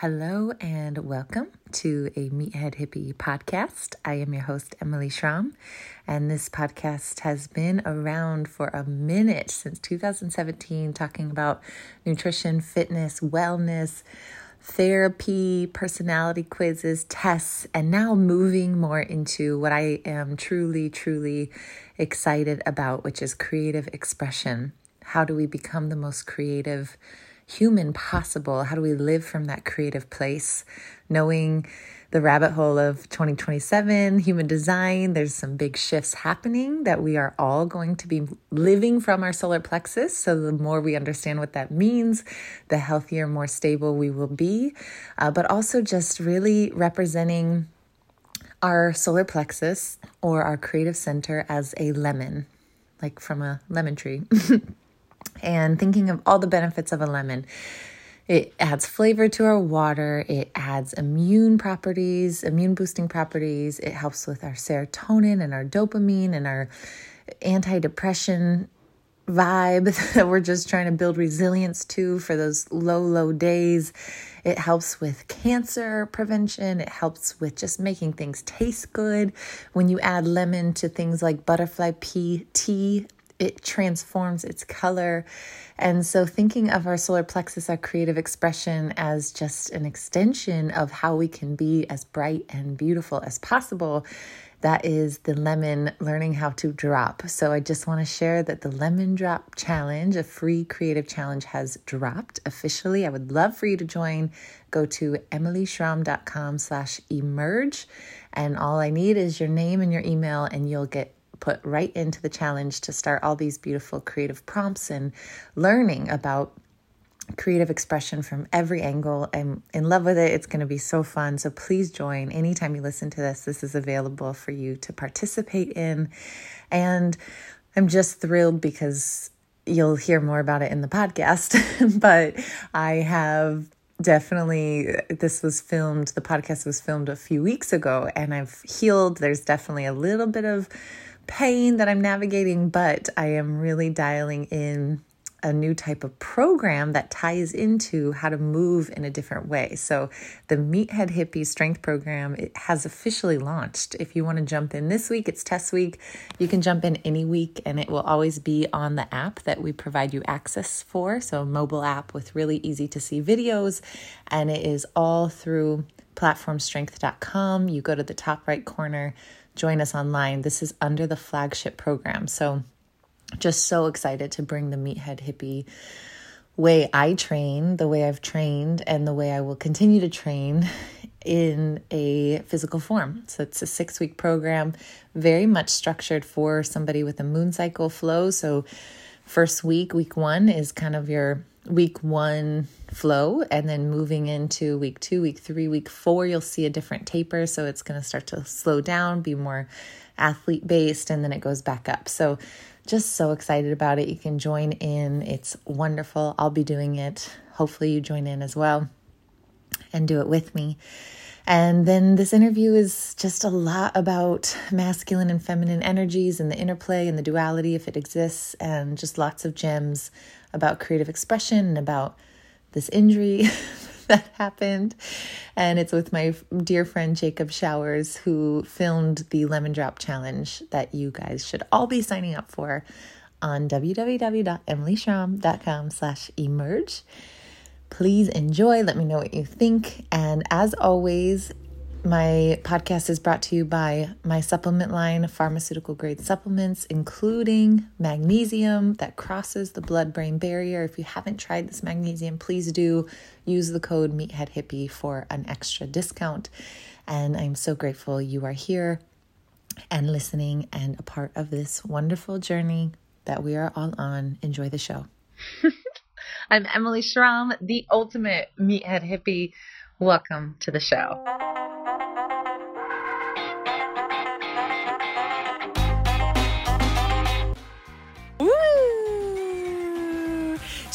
Hello and welcome to a Meathead Hippie podcast. I am your host, Emily Schromm, and this podcast has been around for a minute since 2017, talking about nutrition, fitness, wellness, therapy, personality quizzes, tests, and now moving more into what I am truly, truly excited about, which is creative expression. How do we become the most creative? Human possible? How do we live from that creative place? Knowing the rabbit hole of 2027, human design, there's some big shifts happening that we are all going to be living from our solar plexus. So, the more we understand what that means, the healthier, more stable we will be. Uh, but also, just really representing our solar plexus or our creative center as a lemon, like from a lemon tree. and thinking of all the benefits of a lemon. It adds flavor to our water. It adds immune properties, immune boosting properties. It helps with our serotonin and our dopamine and our anti-depression vibe that we're just trying to build resilience to for those low, low days. It helps with cancer prevention. It helps with just making things taste good. When you add lemon to things like butterfly pea tea, it transforms its color. And so, thinking of our solar plexus, our creative expression, as just an extension of how we can be as bright and beautiful as possible, that is the lemon learning how to drop. So, I just want to share that the lemon drop challenge, a free creative challenge, has dropped officially. I would love for you to join. Go to emilyschromm.com slash emerge. And all I need is your name and your email, and you'll get put right into the challenge to start all these beautiful creative prompts and learning about creative expression from every angle. I'm in love with it. It's going to be so fun. So please join anytime you listen to this. This is available for you to participate in. And I'm just thrilled because you'll hear more about it in the podcast. but I have definitely this was filmed the podcast was filmed a few weeks ago and I've healed there's definitely a little bit of pain that I'm navigating, but I am really dialing in a new type of program that ties into how to move in a different way. So, the Meathead Hippie Strength Program it has officially launched. If you want to jump in this week, it's test week. You can jump in any week, and it will always be on the app that we provide you access for. So, mobile app with really easy to see videos, and it is all through platformstrength.com. You go to the top right corner join us online. This is under the flagship program. So, just so excited to bring the Meathead Hippie way I train, the way I've trained, and the way I will continue to train in a physical form. So it's a six week program, very much structured for somebody with a moon cycle flow. So, first week, week one, is kind of your week one flow and then moving into week two, week three, week four, you'll see a different taper. So it's going to start to slow down, be more athlete based, and then it goes back up. So just so excited about it. You can join in. It's wonderful. I'll be doing it. Hopefully, you join in as well and do it with me. And then this interview is just a lot about masculine and feminine energies and the interplay and the duality, if it exists, and just lots of gems about creative expression and about this injury that happened. And it's with my dear friend Jacob Showers, who filmed the Lemon Drop Challenge that you guys should all be signing up for on www.emilyschromm.com slash emerge. Please enjoy. Let me know what you think. And as always, my podcast is brought to you by my supplement line, pharmaceutical grade supplements, including magnesium that crosses the blood brain barrier. If you haven't tried this magnesium, please do use the code Meathead Hippie for an extra discount. And I'm so grateful you are here and listening and a part of this wonderful journey that we are all on. Enjoy the show. I'm Emily Schromm, the ultimate meathead hippie. Welcome to the show.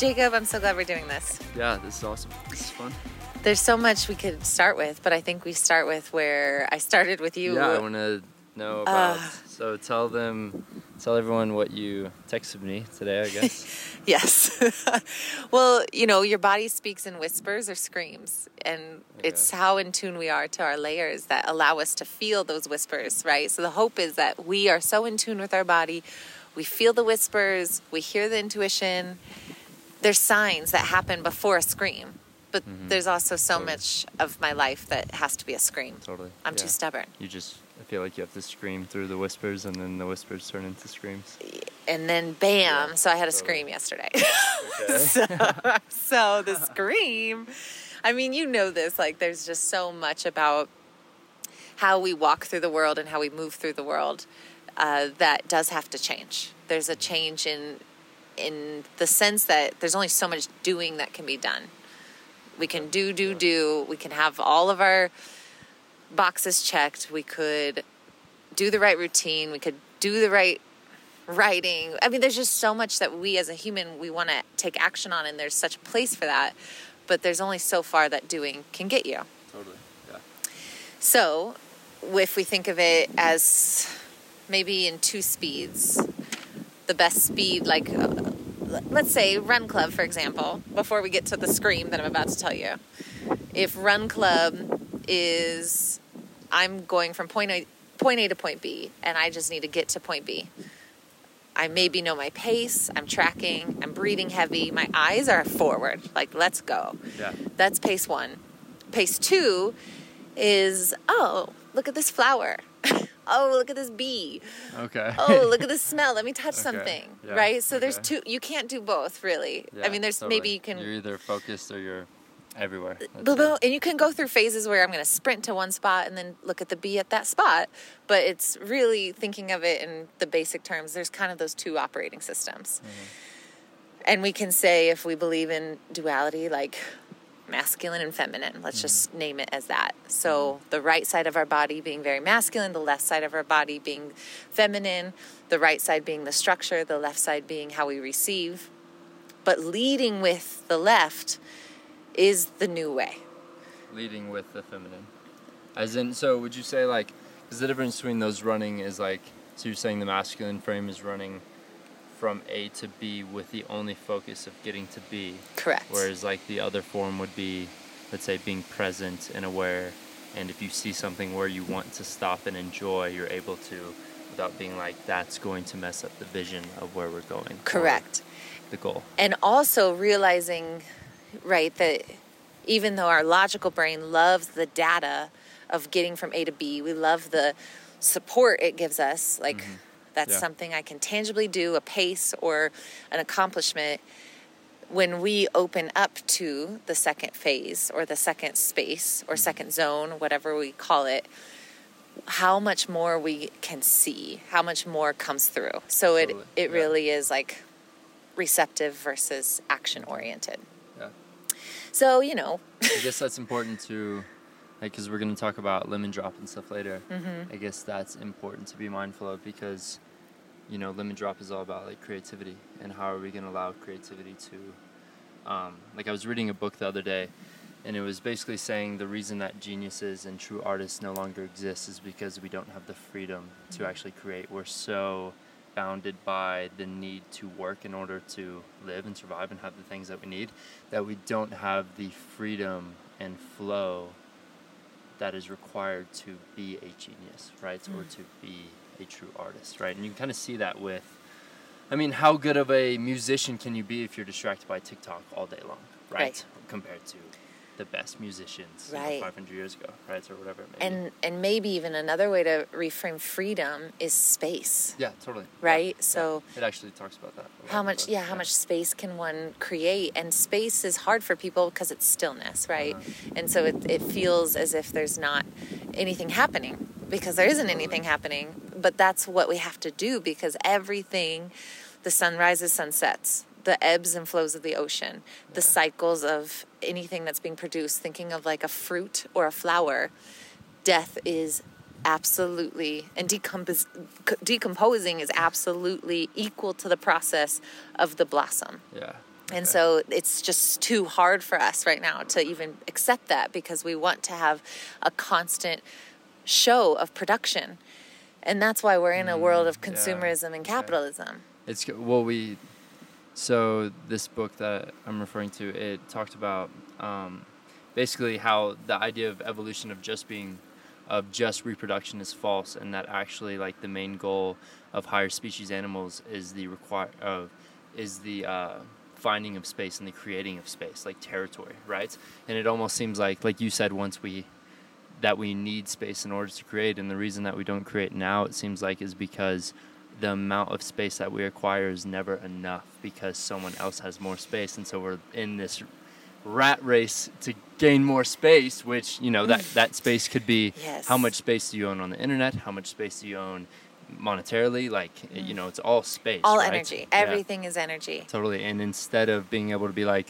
Jacob, I'm so glad we're doing this. Yeah, this is awesome. This is fun. There's so much we could start with, but I think we start with where I started with you. Yeah, I want to know about. Uh, so tell them tell everyone what you texted me today, I guess. yes. well, you know, your body speaks in whispers or screams, and okay. it's how in tune we are to our layers that allow us to feel those whispers, right? So the hope is that we are so in tune with our body, we feel the whispers, we hear the intuition. There's signs that happen before a scream but mm-hmm. there's also so totally. much of my life that has to be a scream. Totally. I'm yeah. too stubborn. You just I feel like you have to scream through the whispers and then the whispers turn into screams. And then bam, yeah, so I had a totally. scream yesterday. so, so the scream I mean, you know this, like there's just so much about how we walk through the world and how we move through the world uh, that does have to change. There's a change in in the sense that there's only so much doing that can be done we can do, do, do. We can have all of our boxes checked. We could do the right routine. We could do the right writing. I mean, there's just so much that we as a human we want to take action on, and there's such a place for that. But there's only so far that doing can get you. Totally. Yeah. So, if we think of it as maybe in two speeds, the best speed, like let's say Run Club, for example, before we get to the scream that I'm about to tell you. If Run Club is, I'm going from point A, point A to point B, and I just need to get to point B. I maybe know my pace, I'm tracking, I'm breathing heavy, my eyes are forward, like let's go. Yeah. That's pace one. Pace two is, oh, look at this flower. Oh, look at this bee. Okay. oh, look at the smell. Let me touch okay. something. Yeah. Right? So okay. there's two you can't do both really. Yeah, I mean there's totally. maybe you can You're either focused or you're everywhere. and you can go through phases where I'm going to sprint to one spot and then look at the bee at that spot, but it's really thinking of it in the basic terms. There's kind of those two operating systems. Mm-hmm. And we can say if we believe in duality like masculine and feminine. Let's mm-hmm. just name it as that. So mm-hmm. the right side of our body being very masculine, the left side of our body being feminine, the right side being the structure, the left side being how we receive. But leading with the left is the new way. Leading with the feminine. As in, so would you say like, is the difference between those running is like, so you're saying the masculine frame is running from A to B with the only focus of getting to B. Correct. Whereas like the other form would be, let's say, being present and aware. And if you see something where you want to stop and enjoy, you're able to without being like that's going to mess up the vision of where we're going. Correct. The goal. And also realizing, right, that even though our logical brain loves the data of getting from A to B, we love the support it gives us, like. Mm-hmm that's yeah. something I can tangibly do, a pace or an accomplishment. When we open up to the second phase or the second space or mm-hmm. second zone, whatever we call it, how much more we can see, how much more comes through. So it, it yeah. really is like receptive versus action oriented. Yeah. So, you know. I guess that's important to because we're going to talk about lemon drop and stuff later. Mm-hmm. I guess that's important to be mindful of because, you know, lemon drop is all about like creativity and how are we going to allow creativity to, um, like I was reading a book the other day, and it was basically saying the reason that geniuses and true artists no longer exist is because we don't have the freedom to mm-hmm. actually create. We're so bounded by the need to work in order to live and survive and have the things that we need that we don't have the freedom and flow that is required to be a genius, right? Mm. Or to be a true artist, right? And you can kind of see that with, I mean, how good of a musician can you be if you're distracted by TikTok all day long, right? right. Compared to the best musicians right. you know, 500 years ago, right? Or whatever it may. And and maybe even another way to reframe freedom is space. Yeah, totally. Right? Yeah. So yeah. it actually talks about that. How much yeah, how much space can one create? And space is hard for people because it's stillness, right? Uh-huh. And so it it feels as if there's not anything happening because there isn't anything happening, but that's what we have to do because everything the sun rises, sun sets the ebbs and flows of the ocean, the cycles of anything that's being produced, thinking of like a fruit or a flower, death is absolutely, and decompos- decomposing is absolutely equal to the process of the blossom. Yeah. Okay. And so it's just too hard for us right now to even accept that because we want to have a constant show of production. And that's why we're in a world of Mm, yeah, consumerism and capitalism. It's well, we. So this book that I'm referring to, it talked about um, basically how the idea of evolution of just being, of just reproduction is false, and that actually like the main goal of higher species animals is the require of, is the uh, finding of space and the creating of space, like territory, right? And it almost seems like, like you said, once we that we need space in order to create and the reason that we don't create now it seems like is because the amount of space that we acquire is never enough because someone else has more space and so we're in this rat race to gain more space which you know that that space could be Yes. how much space do you own on the internet how much space do you own monetarily like you know it's all space All right? energy. Yeah. Everything is energy. Totally. And instead of being able to be like,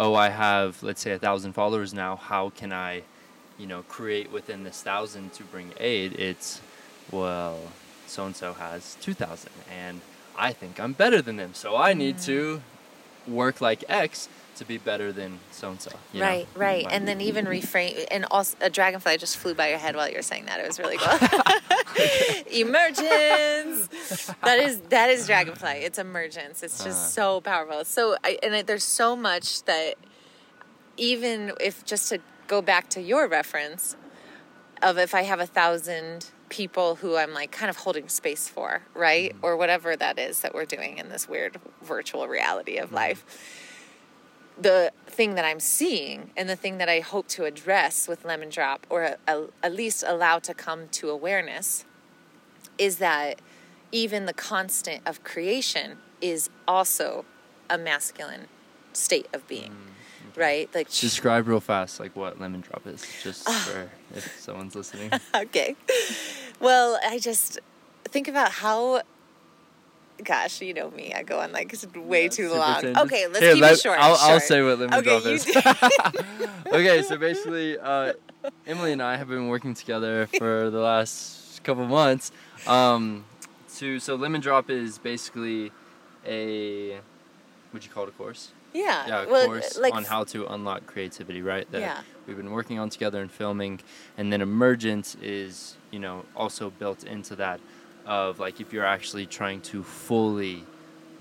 oh, I have, let's say, a thousand followers now, how can I, you know, create within this thousand to bring aid? It's, well, so and so has 2,000, and I think I'm better than them. So I need to work like X to be better than so and so. Right, right. And then even reframe and also a dragonfly just flew by your head while you were saying that. It was really cool. emergence. That is that is dragonfly. It's emergence. It's just Uh-huh. so powerful. So I and it, there's so much that even if just to go back to your reference of if I have a thousand people who I'm like kind of holding space for, right? Mm-hmm. Or whatever that is that we're doing in this weird virtual reality of mm-hmm. life. The thing that I'm seeing and the thing that I hope to address with Lemon Drop, or a, at least allow to come to awareness, is that even the constant of creation is also a masculine state of being, mm. Right? Like, Describe real fast, like what lemon drop is, just Ah. for if someone's listening. okay. Well, I just think about how. Gosh, you know me. I go on like way Yeah, too long. tangents. Okay, let's Here, keep let- it short. I'll, I'll say what lemon Okay, drop is. okay, so basically, uh, Emily and I have been working together for the last couple months. Um, to so lemon drop is basically a would you call it a course? Yeah. Yeah, well, course like on how to unlock creativity, right? That Yeah. we've been working on together and filming, and then emergence is you know also built into that of like if you're actually trying to fully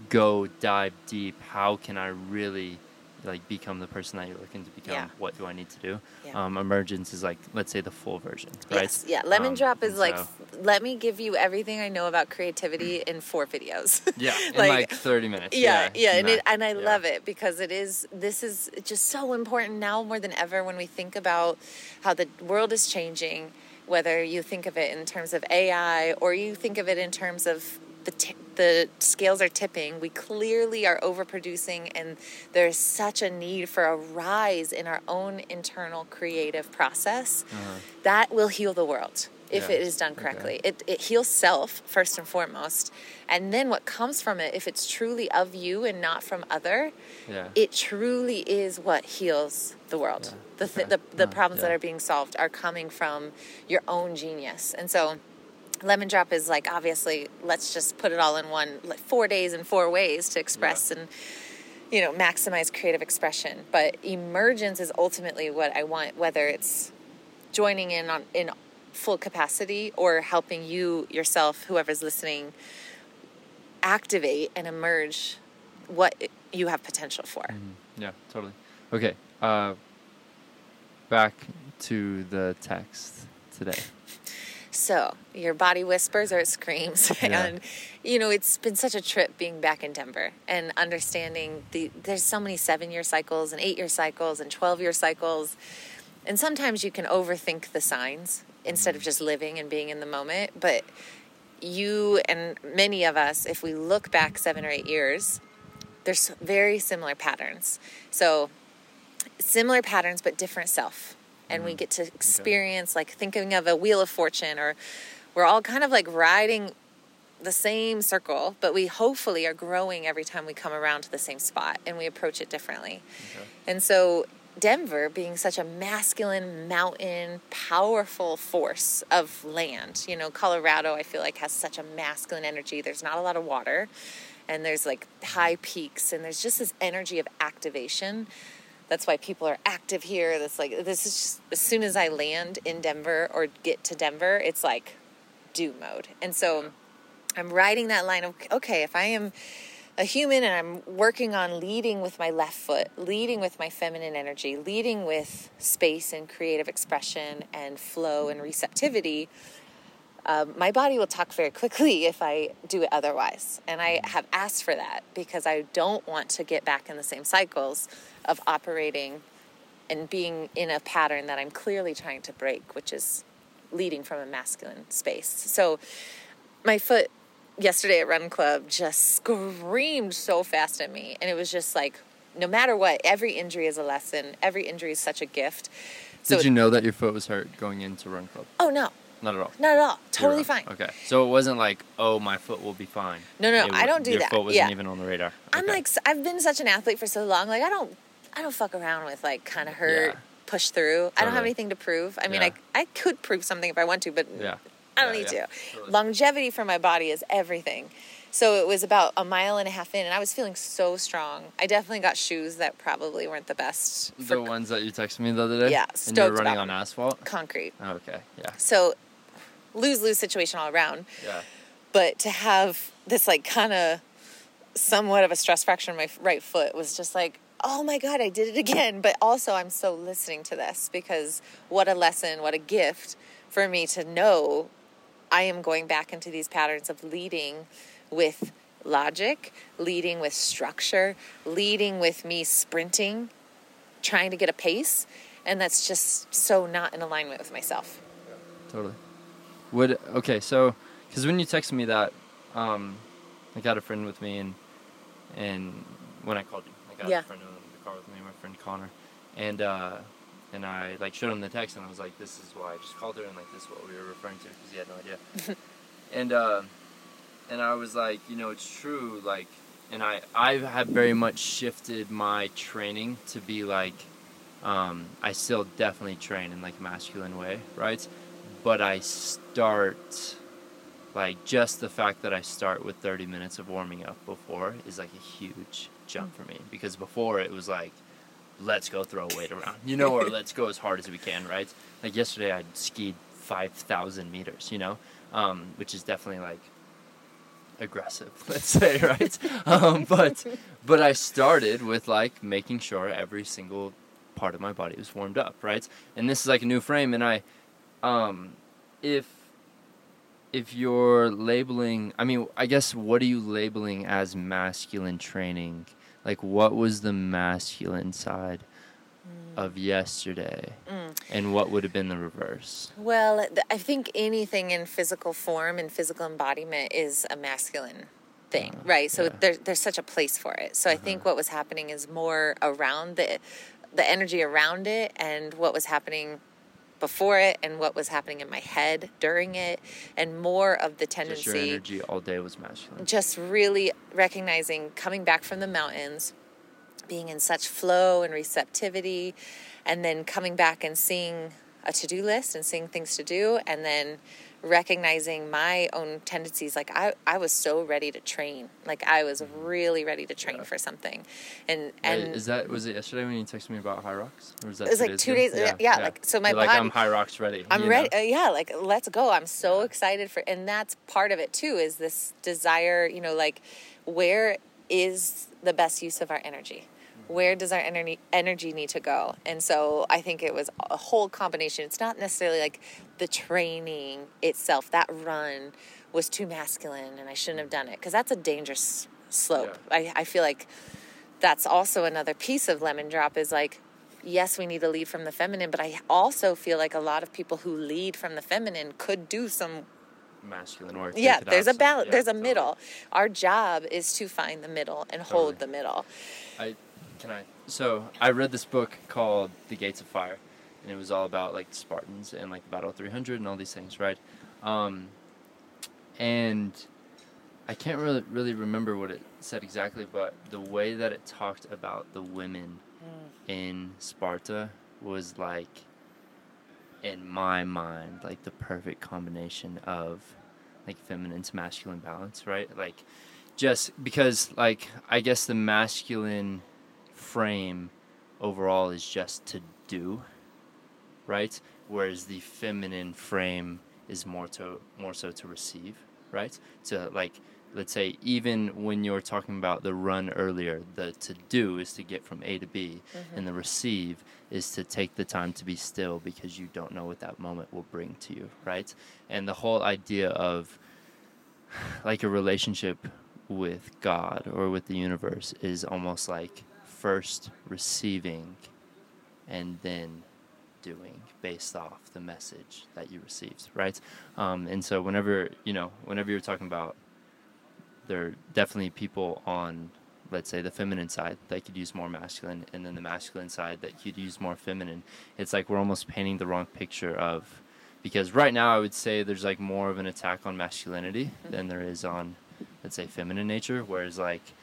go dive deep, how can I really like become the person that you're looking to become? Yeah. What do I need to do? Yeah. Um, emergence is like let's say the full version, right? Yes, yeah. Lemon Um, drop is like, so- let me give you everything I know about creativity in four videos. yeah, in like- like, 30 minutes. yeah, yeah, and, it, and I yeah. love it because it is. This is just so important now more than ever when we think about how the world is changing. Whether you think of it in terms of AI or you think of it in terms of the t- the scales are tipping. We clearly are overproducing, and there's such a need for a rise in our own internal creative process uh-huh. that will heal the world if Yeah, it is done okay. correctly. It, it heals self first and foremost, and then what comes from it, if it's truly of you and not from other, Yeah. it truly is what heals the world. Yeah, The, th- okay. the the problems that are being solved are coming from your own genius, and so. Lemon drop is like obviously let's just put it all in one like four days and four ways to express and you know maximize creative expression but emergence is ultimately what i want whether it's joining in on in full capacity or helping you yourself whoever's listening activate and emerge what you have potential for Yeah, totally. Okay. Uh, back to the text today. So your body whispers or it screams, Yeah. and you know it's been such a trip being back in Denver and understanding the there's so many seven year cycles and eight year cycles and twelve year cycles, and sometimes you can overthink the signs instead of mm-hmm. just living and being in the moment. But you and many of us, if we look back seven or eight years, there's very similar patterns. So similar patterns but different self and we mm-hmm. get to experience like thinking of a wheel of fortune or we're all kind of like riding the same circle but we hopefully are growing every time we come around to the same spot and we approach it differently. And so denver being such a masculine mountain powerful force of land you know colorado i feel like has such a masculine energy. There's not a lot of water and there's like mm-hmm. high peaks and there's just this energy of activation that's why people are active here that's like this is just as soon as i land in denver or get to denver it's like do mode. And so I'm riding that line of, okay, if I am a human and I'm working on leading with my left foot, leading with my feminine energy, leading with space and creative expression and flow and receptivity, um, my body will talk very quickly if I do it otherwise. And I have asked for that because I don't want to get back in the same cycles of operating and being in a pattern that I'm clearly trying to break, which is leading from a masculine space. So my foot yesterday at Run Club just screamed so fast at me. And it was just like, no matter what, every injury is a lesson. Every injury is such a gift. So Did you know that your foot was hurt going into Run Club? Oh, no. Not at all. Not at all. Totally fine. Okay. So it wasn't like, oh, my foot will be fine. No, no, it, I don't do your that. Your foot wasn't yeah. even on the radar. Okay. I'm like, I've been such an athlete for so long. Like, I don't, I don't fuck around with like kind of hurt, yeah. push through. Totally. I don't have uh-huh. anything to prove. I mean, yeah. I, I could prove something if I want to, but yeah. I don't need to. Totally. Longevity for my body is everything. So it was about a mile and a half in, and I was feeling so strong. I definitely got shoes that probably weren't the best. the ones that you texted me the other day. Yeah, and you're running on asphalt. Concrete. Oh, okay, yeah. So lose lose situation all around. Yeah. But to have this like kind of somewhat of a stress fracture in my right foot was just like, oh my god, I did it again. But also, I'm so listening to this because what a lesson, what a gift for me to know I am going back into these patterns of leading with logic, leading with structure, leading with me sprinting, trying to get a pace, and that's just so not in alignment with myself. Totally. Would okay, so because when you texted me that, um, I got a friend with me, and and when I called you, I got yeah. a friend in the car with me, my friend Connor, and uh, and I like showed him the text, and I was like, this is why I just called her, and like this is what we were referring to because he had no idea, and. Uh, and I was like, you know, it's true. Like, and I I have very much shifted my training to be like, um, I still definitely train in like masculine way, right? But I start like just the fact that I start with 30 minutes of warming up before is like a huge jump for me because before it was like let's go throw weight around you know or let's go as hard as we can right like yesterday i skied 5000 meters you know um, which is definitely like aggressive, let's say, right? um, but but I started with like making sure every single part of my body was warmed up, right? And this is like a new frame, and I, um, if if you're labeling, I mean, I guess what are you labeling as masculine training? Like, what was the masculine side? of yesterday mm. and what would have been the reverse well i think anything in physical form and physical embodiment is a masculine thing uh, right so yeah. there, there's such a place for it so uh-huh. i think what was happening is more around the the energy around it and what was happening before it and what was happening in my head during it and more of the tendency just your energy all day was masculine. just really recognizing coming back from the mountains being in such flow and receptivity, and then coming back and seeing a to do list and seeing things to do, and then recognizing my own tendencies like I, I was so ready to train. Like i was really ready to train yeah. for something. And and Wait, is that was it yesterday when you texted me about Hyrox or was that it was like two days, days yeah, yeah, yeah, like so my You're body, like i'm Hyrox ready i'm ready uh, yeah like let's go. I'm so excited for and that's part of it too is this desire you know like where is the best use of our energy where does our energy energy need to go? And so i think it was a whole combination. It's not necessarily like the training itself. That run was too masculine and i shouldn't have done it because that's a dangerous slope. Yeah. I, I feel like that's also another piece of lemon drop is like yes we need to lead from the feminine but i also feel like a lot of people who lead from the feminine could do some masculine work yeah there's a balance yeah, there's a middle. Our job is to find the middle and totally. hold the middle. I can I? So I read this book called The Gates of Fire, and it was all about like the Spartans and like the Battle of 300 and all these things, right? Um, and I can't really really remember what it said exactly, but the way that it talked about the women mm. in Sparta was like, in my mind, like the perfect combination of like feminine to masculine balance, right? Like, just because like I guess the masculine frame overall is just to do, right? Whereas the feminine frame is more to more so to receive, right? To like let's say even when you're talking about the run earlier, the to do is to get from A to B Mm-hmm. and the receive is to take the time to be still because you don't know what that moment will bring to you, right? And the whole idea of like a relationship with God or with the universe is almost like first receiving and then doing based off the message that you received, right? Um, and so whenever you know, whenever you're talking about, there are definitely people on, let's say, the feminine side that could use more masculine, and then the masculine side that could use more feminine. It's like we're almost painting the wrong picture of, because right now I would say there's like more of an attack on masculinity than there is on, let's say, feminine nature, whereas like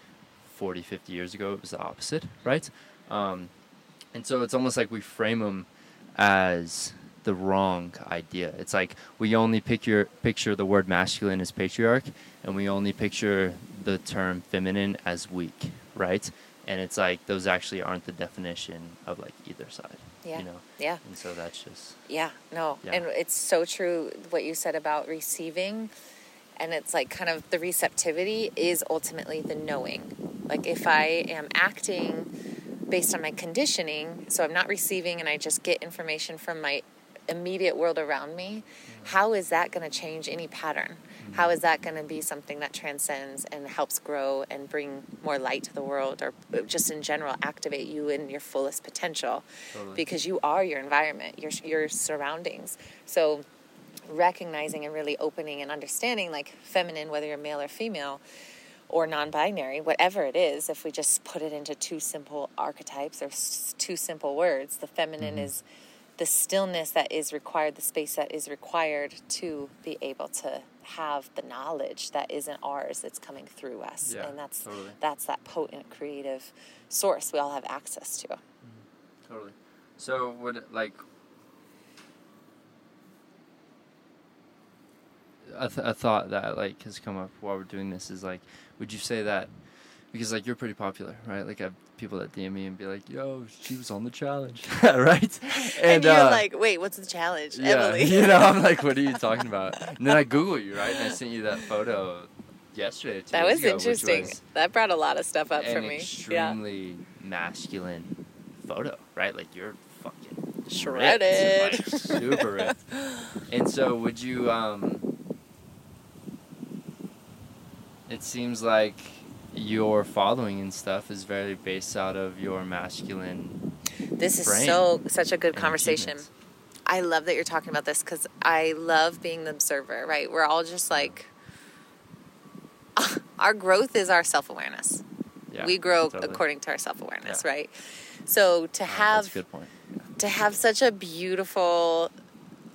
40, 50 years ago it was the opposite, right? Um, and so it's almost like we frame them as the wrong idea. It's like we only picture picture the word masculine as patriarch, and we only picture the term feminine as weak, right? And it's like those actually aren't the definition of like either side. Yeah. You know. Yeah. And so that's just Yeah, no. Yeah. And it's so true what you said about receiving. And it's like kind of the receptivity is ultimately the knowing. Like if I am acting based on my conditioning, so I'm not receiving and I just get information from my immediate world around me, mm-hmm. how is that going to change any pattern? Mm-hmm. How is that going to be something that transcends and helps grow and bring more light to the world or uh, just in general activate you in your fullest potential? Totally. Because you are your environment, your your surroundings. So recognizing and really opening and understanding like feminine whether you're male or female or non-binary whatever it is if we just put it into two simple archetypes or s- two simple words the feminine mm-hmm. is the stillness that is required the space that is required to be able to have the knowledge that isn't ours it's coming through us Yeah, and that's totally. that's that potent creative source we all have access to mm-hmm. Totally. So would it, like a, th- a thought that like has come up while we're doing this is like, would you say that because like you're pretty popular, right? Like I have people that DM me and be like, "Yo, she was on the challenge," right? and, you're uh, like wait what's the challenge yeah, emily you know, I'm like, what are you talking about? And then I Google you, right? And I sent you that photo yesterday. two That was ago, interesting. was that brought a lot of stuff up for an me. Yeah. extremely masculine photo, right? Like you're fucking ripped, Shredded. like, super ripped. And so, would you? um It seems like your following and stuff is very based out of your masculine. This is so such a good conversation. I love that you're talking about this because I love being the observer. Right? We're all just like our growth is our self awareness. Yeah, we grow totally. according to our self awareness, Yeah. right? So to have that's a good point. to have such a beautiful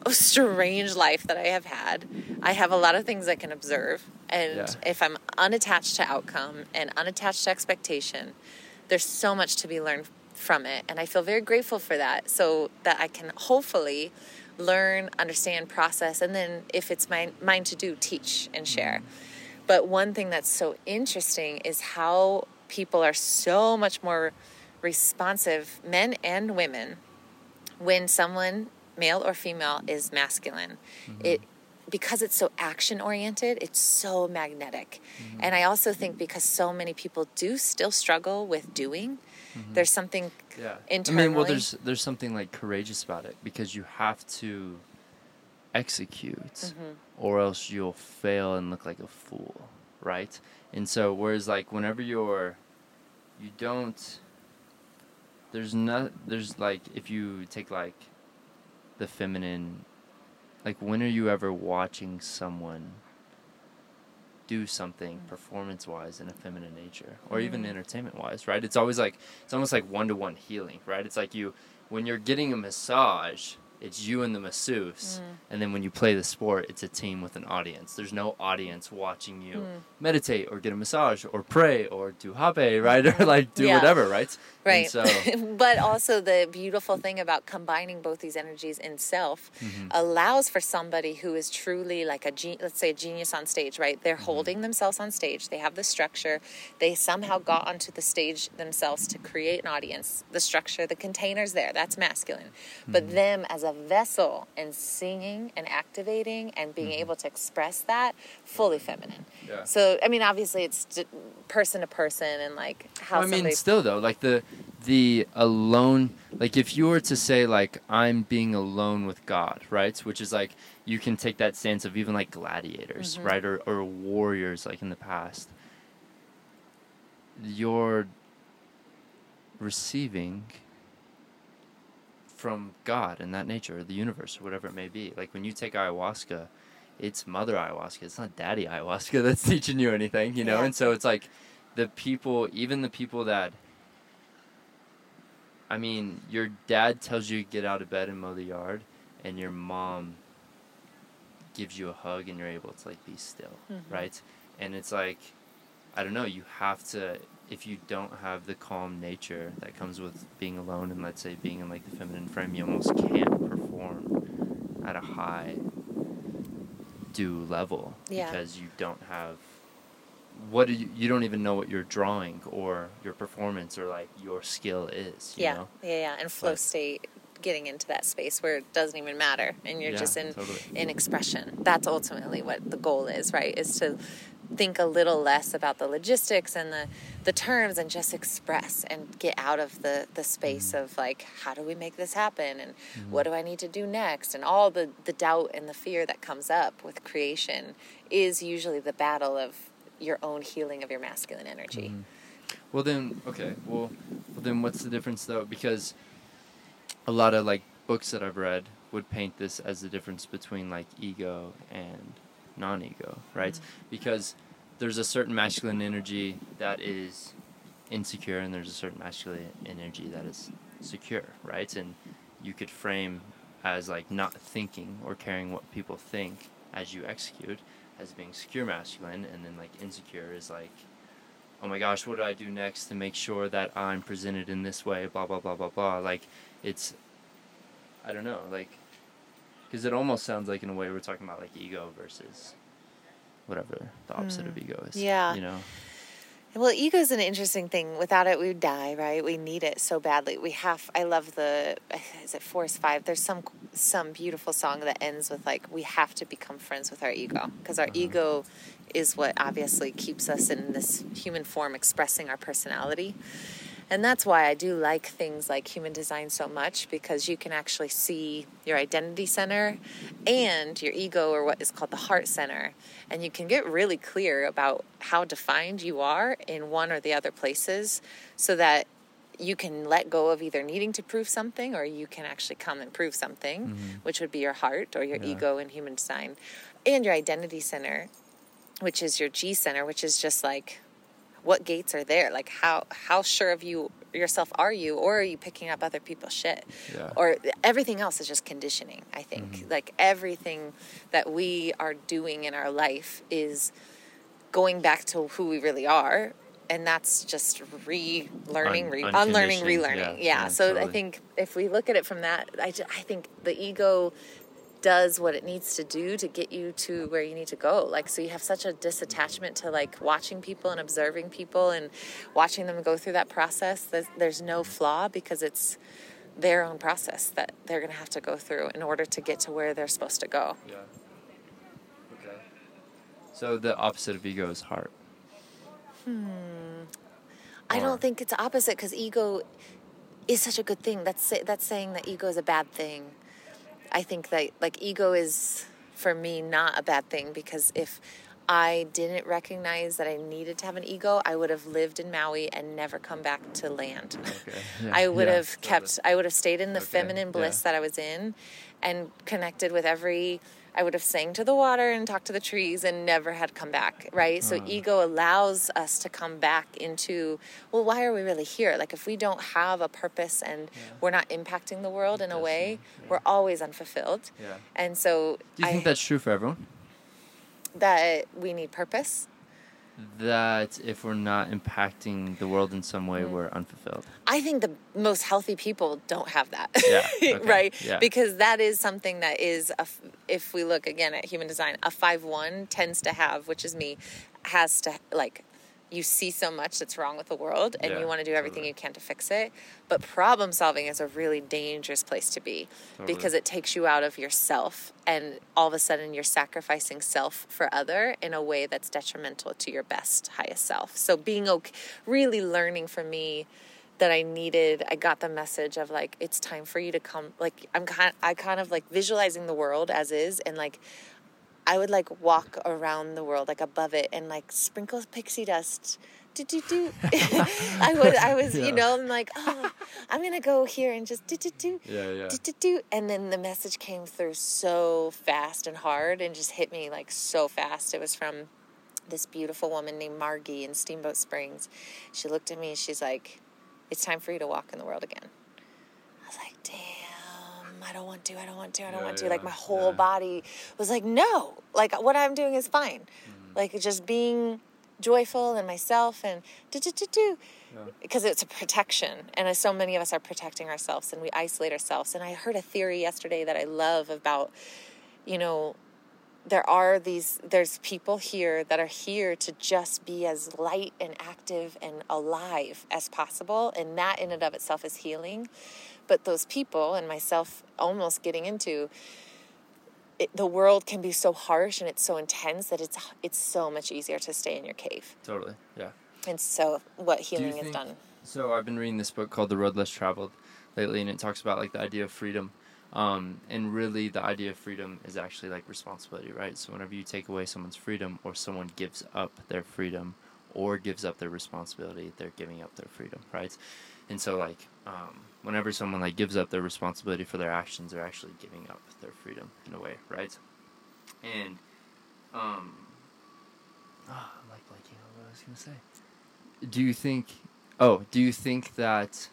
strange life that I have had. I have a lot of things I can observe and Yeah. if I'm unattached to outcome and unattached to expectation, there's so much to be learned from it and I feel very grateful for that so that I can hopefully learn, understand, process and then if it's my, mine to do, teach and share. Mm-hmm. But one thing that's so interesting is how people are so much more responsive, men and women, when someone, male or female, is masculine. Mm-hmm. It because it's so action oriented, it's so magnetic. Mm-hmm. And I also think because so many people do still struggle with doing, mm-hmm. there's something Yeah. internally. I mean, well, there's there's something like courageous about it because you have to execute, Mm-hmm. or else you'll fail and look like a fool, right? And so, whereas like whenever you're, you don't. There's not. There's like if you take like, the feminine. Like when are you ever watching someone? do something mm. performance wise in a feminine nature or even mm. entertainment wise right it's always like it's almost like one to one healing right it's like you when you're getting a massage it's you and the masseuse and then when you play the sport it's a team with an audience there's no audience watching you meditate or get a massage or pray or do hape right or like do Yeah. whatever right Right. and so but also the beautiful thing about combining both these energies in self Mm-hmm. allows for somebody who is truly like a gen- let's say a genius on stage, right? They're Mm-hmm. holding themselves on stage. They have the structure. They somehow got onto the stage themselves to create an audience. The structure, the container's there. That's masculine. Mm-hmm. But them as a a vessel and singing and activating and being able to express that fully feminine. Yeah. So I mean, obviously, it's person to person and like how I mean, still though, like the the alone, like if you were to say like I'm being alone with God, right? Which is like you can take that stance of even like gladiators, Mhm. right, or or warriors like in the past. You're receiving from God and that nature, or the universe, or whatever it may be. Like when you take ayahuasca, it's mother ayahuasca. It's not daddy ayahuasca that's teaching you anything, you know. Yeah. And so it's like the people, even the people that. I mean, your dad tells you to get out of bed and mow the yard, and your mom gives you a hug, and you're able to like be still, Mhm. right? And it's like, I don't know. You have to if you don't have the calm nature that comes with being alone and let's say being in like the feminine frame, you almost can't perform at a high do level Yeah. because you don't have what do you, you don't even know what you're drawing or your performance or like your skill is you yeah, know yeah, yeah, and flow state, getting into that space where it doesn't even matter, and you're Yeah, just in totally. in expression. That's ultimately what the goal is, right? Is to think a little less about the logistics and the the terms and just express and get out of the the space Mm-hmm. of like how do we make this happen and what do I need to do next and all the the doubt and the fear that comes up with creation is usually the battle of your own healing of your masculine energy. Mhm. Well then, okay. Well, well then, what's the difference though? Because a lot of like books that I've read would paint this as the difference between like ego and non-ego, right? Because there's a certain masculine energy that is insecure, and there's a certain masculine energy that is secure, right? And you could frame as like not thinking or caring what people think as you execute as being secure masculine, and then like insecure is like oh my gosh, what do I do next to make sure that I'm presented in this way? Blah blah blah blah blah. Like, it's, I don't know, like, because it almost sounds like in a way we're talking about like ego versus whatever the opposite of ego is. Hmm. Yeah. You know. Well, ego is an interesting thing. Without it, we would die, right? We need it so badly. We have. I love the. Is it Force Five? There's some some beautiful song that ends with like, "We have to become friends with our ego," because our Uh-huh. ego is what obviously keeps us in this human form, expressing our personality. And that's why I do like things like human design so much because you can actually see your identity center and your ego, or what is called the heart center. And you can get really clear about how defined you are in one or the other places so that you can let go of either needing to prove something or you can actually come and prove something, mm-hmm. which would be your heart or your Yeah. ego in human design. And your identity center, which is your G center, which is just like what gates are there? Like how how sure of you yourself are you or are you picking up other people's shit? Yeah. or everything else is just conditioning i think. Mm-hmm. Like everything that we are doing in our life is going back to who we really are and that's just relearning Un- re- unlearning relearning. yeah, yeah, yeah, so i think if we look at it from that I, ju- I think the ego does what it needs to do to get you to where you need to go like so you have such a disattachment to like watching people and observing people and watching them go through that process there's, there's no flaw because it's their own process that they're going to have to go through in order to get to where they're supposed to go Yeah. Okay. So the opposite of ego is heart. Hmm I don't think it's opposite because ego is such a good thing that's that's saying that ego is a bad thing i think that like ego is for me not a bad thing because if I didn't recognize that I needed to have an ego, I would have lived in Maui and never come back to land. Okay. Yeah, I would yeah, have kept, I would have stayed in the Okay, feminine bliss yeah. that I was in and connected with every, I would have sang to the water and talked to the trees and never had come back, right? So Uh. ego allows us to come back into, well, why are we really here? Like if we don't have a purpose and we're not impacting the world in a way, yeah. we're always unfulfilled. Yeah. And so Do you I, think that's true for everyone? that we need purpose. That if we're not impacting the world in some way, we're unfulfilled. I think the most healthy people don't have that. Yeah, okay, right? yeah. Because that is something that is, a f if we look again at human design, a 5 1 tends to have, which is me, has to like you see so much that's wrong with the world and Yeah, you want to do everything totally. you can to fix it. But problem solving is a really dangerous place to be Totally. because it takes you out of yourself and all of a sudden you're sacrificing self for other in a way that's detrimental to your best highest self. So being okay really learning for me that I needed I got the message of like it's time for you to come like I'm kind I kind of like visualizing the world as is and like I would like walk around the world like above it and like sprinkle pixie dust. Do do do. I was I was Yeah. you know I'm like oh I'm gonna go here and just do do do Yeah, yeah. do do do and then the message came through so fast and hard and just hit me like so fast. It was from this beautiful woman named Margie in Steamboat Springs. She looked at me and she's like, "It's time for you to walk in the world again." I was like, "Damn, I don't want to. I don't want to. I don't Yeah, want to." Like my whole yeah. body was like, "No." Like what I'm doing is fine. Mm-hmm. Like just being joyful and myself and do do do do Yeah. because it's a protection and so many of us are protecting ourselves and we isolate ourselves and i heard a theory yesterday that i love about you know there are these there's people here that are here to just be as light and active and alive as possible and that in and of itself is healing but those people and myself almost getting into it, the world can be so harsh and it's so intense that it's it's so much easier to stay in your cave Totally. Yeah. and so what Do healing is done So I've been reading this book called The Road Less Traveled lately, and it talks about like the idea of freedom. Um, and really, the idea of freedom is actually like responsibility, right? So whenever you take away someone's freedom, or someone gives up their freedom, or gives up their responsibility, they're giving up their freedom, right? And so like, um, whenever someone like gives up their responsibility for their actions, they're actually giving up their freedom in a way, right? And um, ah, I'm like blanking on what I was gonna say. Do you think oh do you think that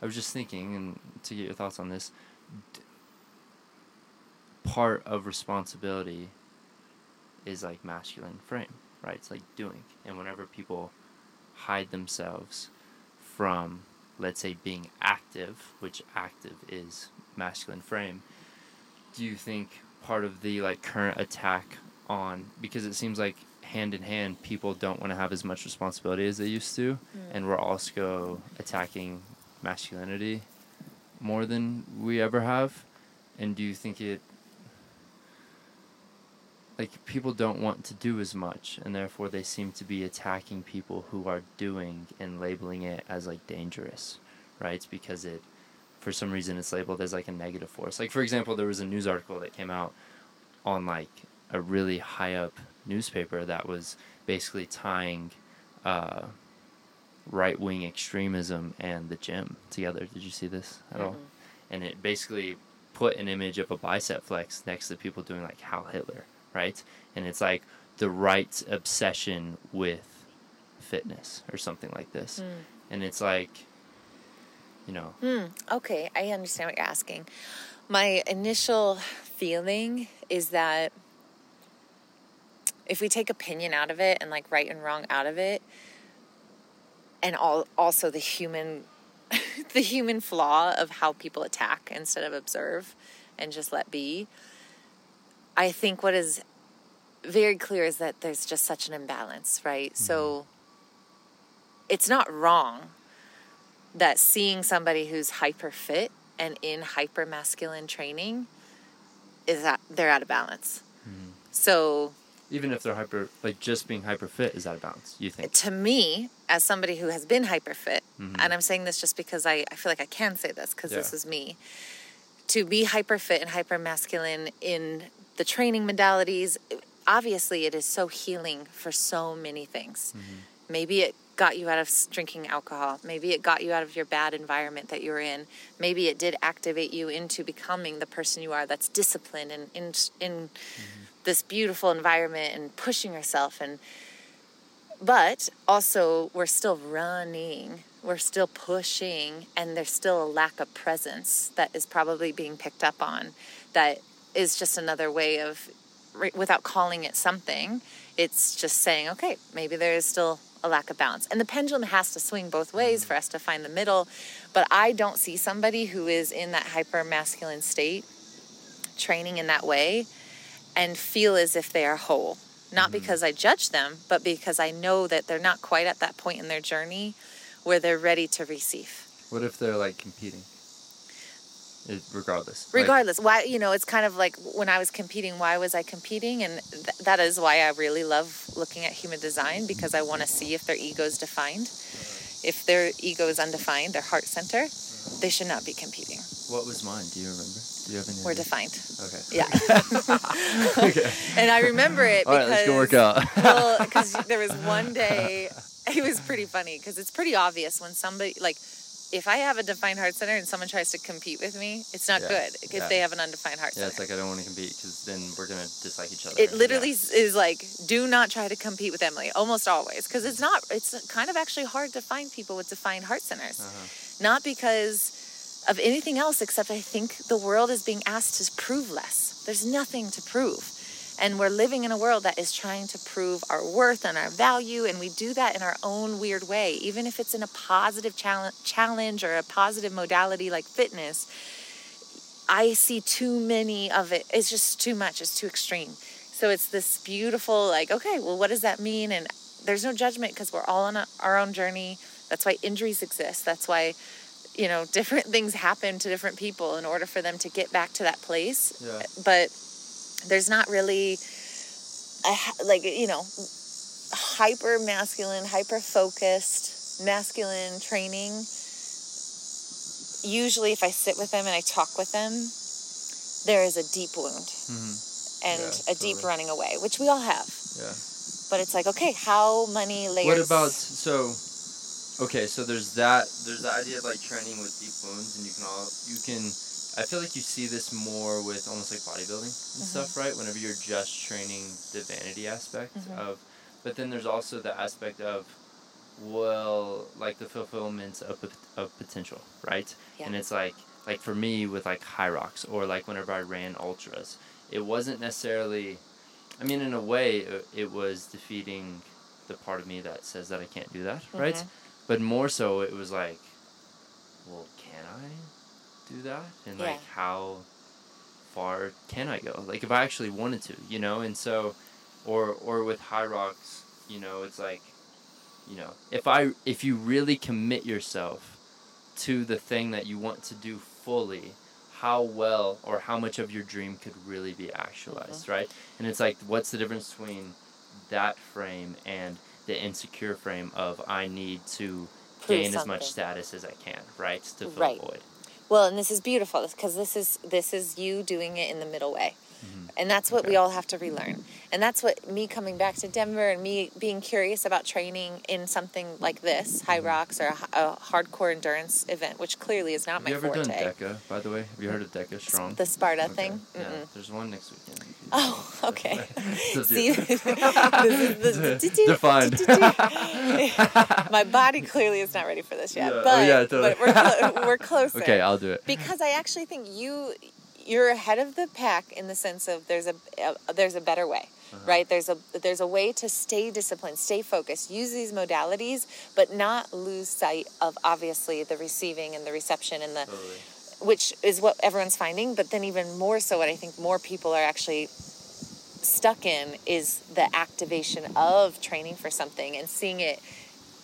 i was just thinking and to get your thoughts on this d- part of responsibility is like masculine frame right? It's like doing. And whenever people hide themselves from let's say being active which active is masculine frame do you think part of the like current attack on because it seems like hand in hand people don't want to have as much responsibility as they used to mm. and we're also attacking masculinity more than we ever have? And do you think it like people don't want to do as much and therefore they seem to be attacking people who are doing and labeling it as like dangerous right because it for some reason it's labeled as like a negative force like for example there was a news article that came out on like a really high up newspaper that was basically tying uh, right wing extremism and the gym together. Did you see this at all? And it basically put an image of a bicep flex next to people doing like Heil Hitler, right? And it's like the right obsession with fitness or something like this. And it's like, you know, Hmm. Okay, I understand what you're asking. My initial feeling is that if we take opinion out of it and like right and wrong out of it, and all also the human, the human flaw of how people attack instead of observe and just let be. I think what is very clear is that there's just such an imbalance, right? So mm-hmm. it's not wrong that seeing somebody who's hyper fit and in hyper masculine training is that they're out of balance. Mm-hmm. So even if they're hyper, like just being hyper fit is out of balance, you think? to me, as somebody who has been hyper fit, mm-hmm. and I'm saying this just because I, I feel like I can say this because this is me, to be hyper fit and hyper masculine in the training modalities, obviously it is so healing for so many things. Mm-hmm. Maybe it got you out of drinking alcohol. Maybe it got you out of your bad environment that you were in. Maybe it did activate you into becoming the person you are that's disciplined and in, in mm-hmm. this beautiful environment and pushing yourself and but also we're still running we're still pushing and there's still a lack of presence that is probably being picked up on that is just another way of without calling it something it's just saying okay maybe there is still a lack of balance and the pendulum has to swing both ways for us to find the middle but i don't see somebody who is in that hyper masculine state training in that way and feel as if they are whole not Mhm. because I judge them, but because I know that they're not quite at that point in their journey where they're ready to receive. What if they're like competing? It, regardless. Like, regardless why you know it's kind of like when i was competing why was i competing and th- that is why i really love looking at human design because i want to see if their ego is defined if their ego is undefined their heart center they should not be competing what was mine? Do you remember? Do you have any? we're idea? defined Okay. yeah okay. and i remember it All right, because let's go work out. well because there was one day it was pretty funny because it's pretty obvious when somebody like if i have a defined heart center and someone tries to compete with me it's not Yeah, good if yeah. they have an undefined heart center. yeah, center it's like I don't want to compete because then we're gonna dislike each other. it literally is like do not try to compete with emily almost always because it's not it's kind of actually hard to find people with defined heart centers Uh-huh. not because of anything else except i think the world is being asked to prove less there's nothing to prove and we're living in a world that is trying to prove our worth and our value and we do that in our own weird way even if it's in a positive challenge challenge or a positive modality like fitness I see too many of it. It's just too much. It's too extreme. So it's this beautiful, like, okay, well, what does that mean? And there's no judgment because we're all on a, our own journey. That's why injuries exist. That's why, you know, different things happen to different people in order for them to get back to that place. Yeah. But there's not really, a, like, you know, hyper masculine, hyper focused masculine training usually if I sit with them and I talk with them, there is a deep wound Mhm. and Yeah, a deep running away, which we all have. Yeah. But it's like, okay, how many layers? What about so? Okay, so there's that. There's the idea of like training with deep wounds, and you can all you can. I feel like you see this more with almost like bodybuilding and stuff, right? Whenever you're just training the vanity aspect Mhm. of, but then there's also the aspect of, well, like the fulfillment of of potential, right? Yeah. And it's like like for me with like Hyrox or like whenever I ran ultras, it wasn't necessarily. I mean, in a way, it, it was defeating the part of me that says that I can't do that, right? Mhm. But more so, it was like, well, can I do that? And like, how far can I go? Like, if I actually wanted to, you know? And so, or or with Hyrox, you know, it's like, you know, if I if you really commit yourself to the thing that you want to do fully, how well or how much of your dream could really be actualized, mm-hmm. right? And it's like, what's the difference between that frame and the insecure frame of I need to gain as much status as I can, right? To fill Right. void. Well, and this is beautiful because this is this is you doing it in the middle way. Mhm. And that's what we all have to relearn. And that's what me coming back to Denver and me being curious about training in something like this, Hyrox or a hardcore endurance event, which clearly is not Have my you ever forte. done DEKA, by the way? Have you heard of DEKA Strong? The Sparta Okay. thing? Yeah, there's one next weekend. Oh, okay. It's up to See, this is the Defined. My body clearly is not ready for this yet, Yeah. Oh, but, yeah, totally. but we're, clo- we're closer. Okay, I'll do it. because I actually think you you're ahead of the pack in the sense of there's a, a there's a better way. Uh-huh. Right there's a there's a way to stay disciplined, stay focused, use these modalities, but not lose sight of obviously the receiving and the reception and the Totally. Which is what everyone's finding. But then even more so, what I think more people are actually stuck in is the activation of training for something and seeing it.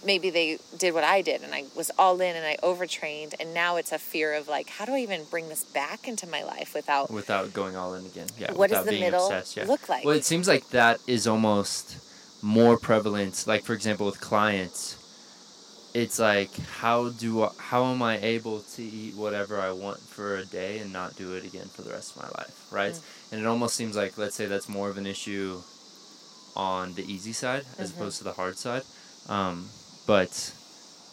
Maybe they did what I did and I was all in and I overtrained, and now it's a fear of like, how do I even bring this back into my life without Without going all in again. Yeah. what does the middle obsessed, yeah. look like? Well, it seems like that is almost more prevalent. Like for example, with clients, it's like how do I, how am I able to eat whatever I want for a day and not do it again for the rest of my life, right? Mm. And it almost seems like let's say that's more of an issue on the easy side as Mhm. opposed to the hard side, um, but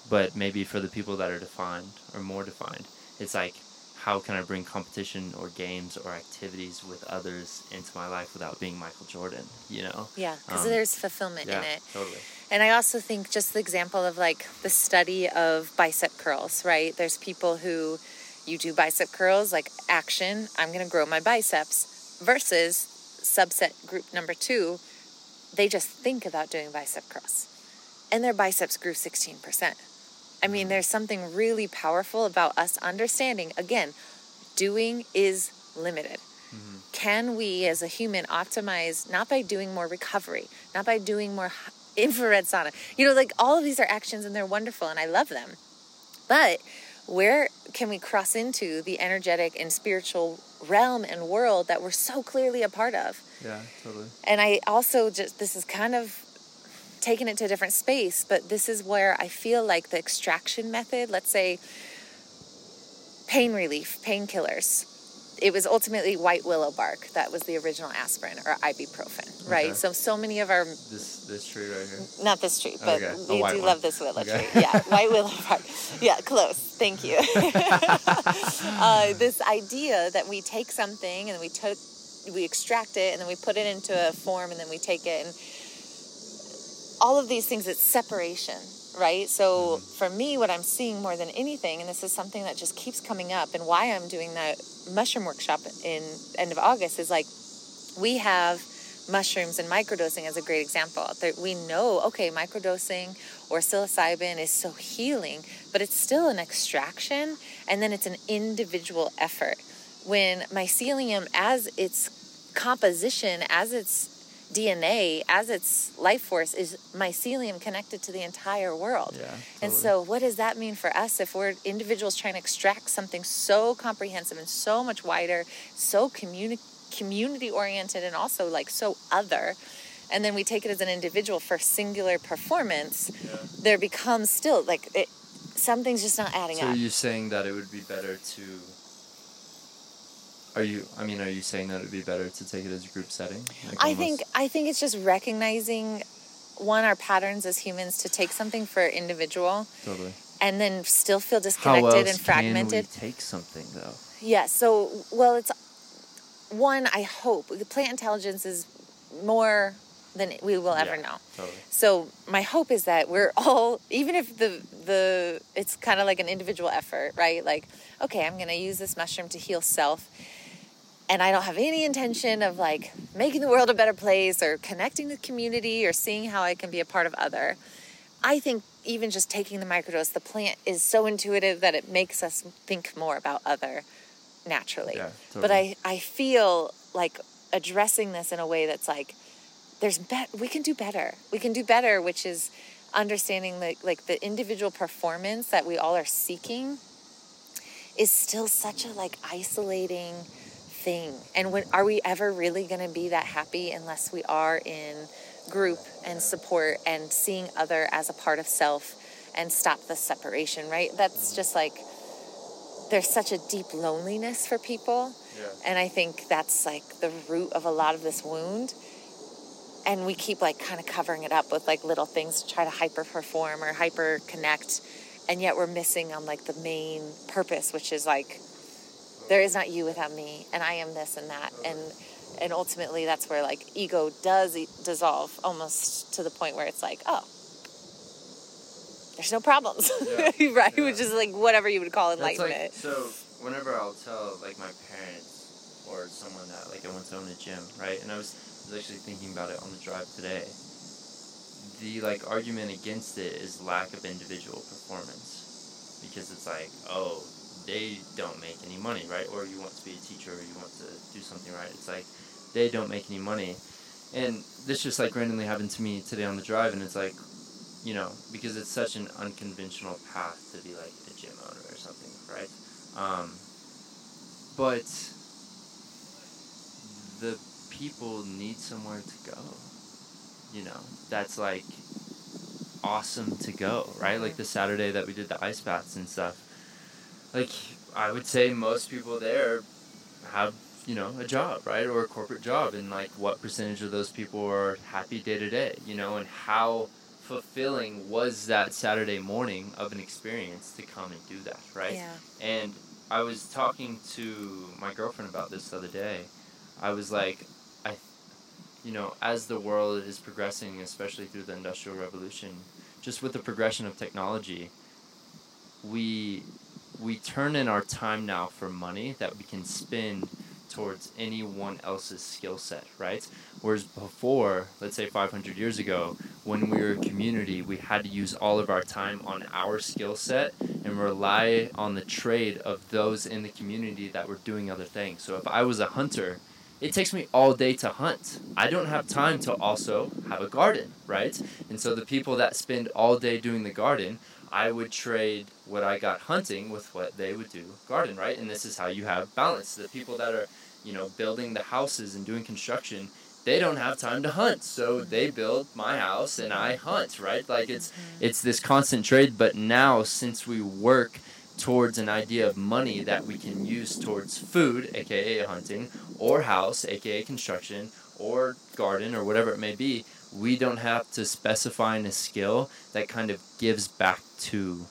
but maybe for the people that are defined or more defined, it's like how can I bring competition or games or activities with others into my life without being Michael Jordan? You know? yeah, because um, there's fulfillment Yeah, in it. totally. And I also think just the example of like the study of bicep curls, right? There's people who you do bicep curls, like action, I'm going to grow my biceps, versus subset group number two, they just think about doing bicep curls and their biceps grew 16%. I mean, mm-hmm. there's something really powerful about us understanding, again, doing is limited. Mm-hmm. Can we as a human optimize not by doing more recovery, not by doing more infrared sauna? You know, like all of these are actions and they're wonderful and I love them. But where can we cross into the energetic and spiritual realm and world that we're so clearly a part of? Yeah, totally. And I also just, this is kind of taking it to a different space, but this is where I feel like the extraction method, let's say pain relief, painkillers, it was ultimately white willow bark that was the original aspirin or ibuprofen, right? Okay. So, so many of our This this tree right here. not this tree, but Okay, we do one. love this willow Okay. tree. Yeah, white willow bark. Yeah, close. Thank you. uh, this idea that we take something and we took, we extract it and then we put it into a form and then we take it and all of these things. It's separation, right? So mm-hmm. for me, what I'm seeing more than anything, and this is something that just keeps coming up, and why I'm doing that mushroom workshop in end of August is like we have mushrooms and microdosing as a great example. That we know, okay, microdosing or psilocybin is so healing, but it's still an extraction and then it's an individual effort. When mycelium, as its composition, as its DNA, as its life force, is mycelium connected to the entire world. Yeah, And so, what does that mean for us if we're individuals trying to extract something so comprehensive and so much wider, so communi- community oriented, and also like so other? And then we take it as an individual for singular performance, yeah. there becomes still like it, something's just not adding up. So up. are you saying that it would be better to? Are you? I mean, are you saying that it would be better to take it as a group setting? Like I almost- think I think it's just recognizing one our patterns as humans to take something for individual totally. and then still feel disconnected and fragmented. can we take something though? Yeah, so well it's one I hope the plant intelligence is more than we will ever Yeah, know. Totally. So my hope is that we're all even if the the it's kind of like an individual effort, right? Like okay, I'm going to use this mushroom to heal self and I don't have any intention of like making the world a better place or connecting with community or seeing how I can be a part of other. I think even just taking the microdose, the plant is so intuitive that it makes us think more about other naturally. Yeah, But I, I feel like addressing this in a way that's like, there's bet we can do better. We can do better, which is understanding the like the individual performance that we all are seeking is still such a like isolating thing. And when are we ever really going to be that happy unless we are in group and support and seeing other as a part of self and stop the separation, right? That's just like there's such a deep loneliness for people. Yeah. And I think that's like the root of a lot of this wound. And we keep like kind of covering it up with like little things to try to hyper perform or hyper connect. And yet we're missing on like the main purpose, which is like there is not you without me and I am this and that. And and ultimately that's where like ego does e- dissolve almost to the point where it's like, oh, there's no problems. Yeah. right? Yeah. Which is like whatever you would call enlightenment. like so. Whenever I'll tell like my parents or someone that like I went to own a gym, right? And I was, was actually thinking about it on the drive today. The like argument against it is lack of individual performance, because it's like, oh, they don't make any money, right? Or you want to be a teacher, or you want to do something, right? It's like they don't make any money, and this just like randomly happened to me today on the drive, and it's like, you know, because it's such an unconventional path to be like a gym owner or something, right? Um, but the people need somewhere to go. You know, that's like awesome to go, right? Like the Saturday that we did the ice baths and stuff. Like, I would say most people there have, you know, a job, right? Or a corporate job. And like, what percentage of those people are happy day to day, you know, and how fulfilling was that Saturday morning of an experience to come and do that, right? Yeah. And I was talking to my girlfriend about this the other day. I was like, I, you know, as the world is progressing, especially through the Industrial Revolution, just with the progression of technology, we we turn in our time now for money that we can spend towards anyone else's skill set, right? Whereas before, let's say 500 years ago, when we were a community, we had to use all of our time on our skill set and rely on the trade of those in the community that were doing other things. So if I was a hunter, it takes me all day to hunt. I don't have time to also have a garden, right? And so the people that spend all day doing the garden, I would trade what I got hunting with what they would do garden, right? And this is how you have balance. The people that are, you know, building the houses and doing construction, they don't have time to hunt. So they build my house and I hunt, right? Like it's it's this constant trade, but now since we work towards an idea of money that we can use towards food, aka hunting, or house, aka construction, or garden, or whatever it may be, we don't have to specify in a skill that kind of gives back to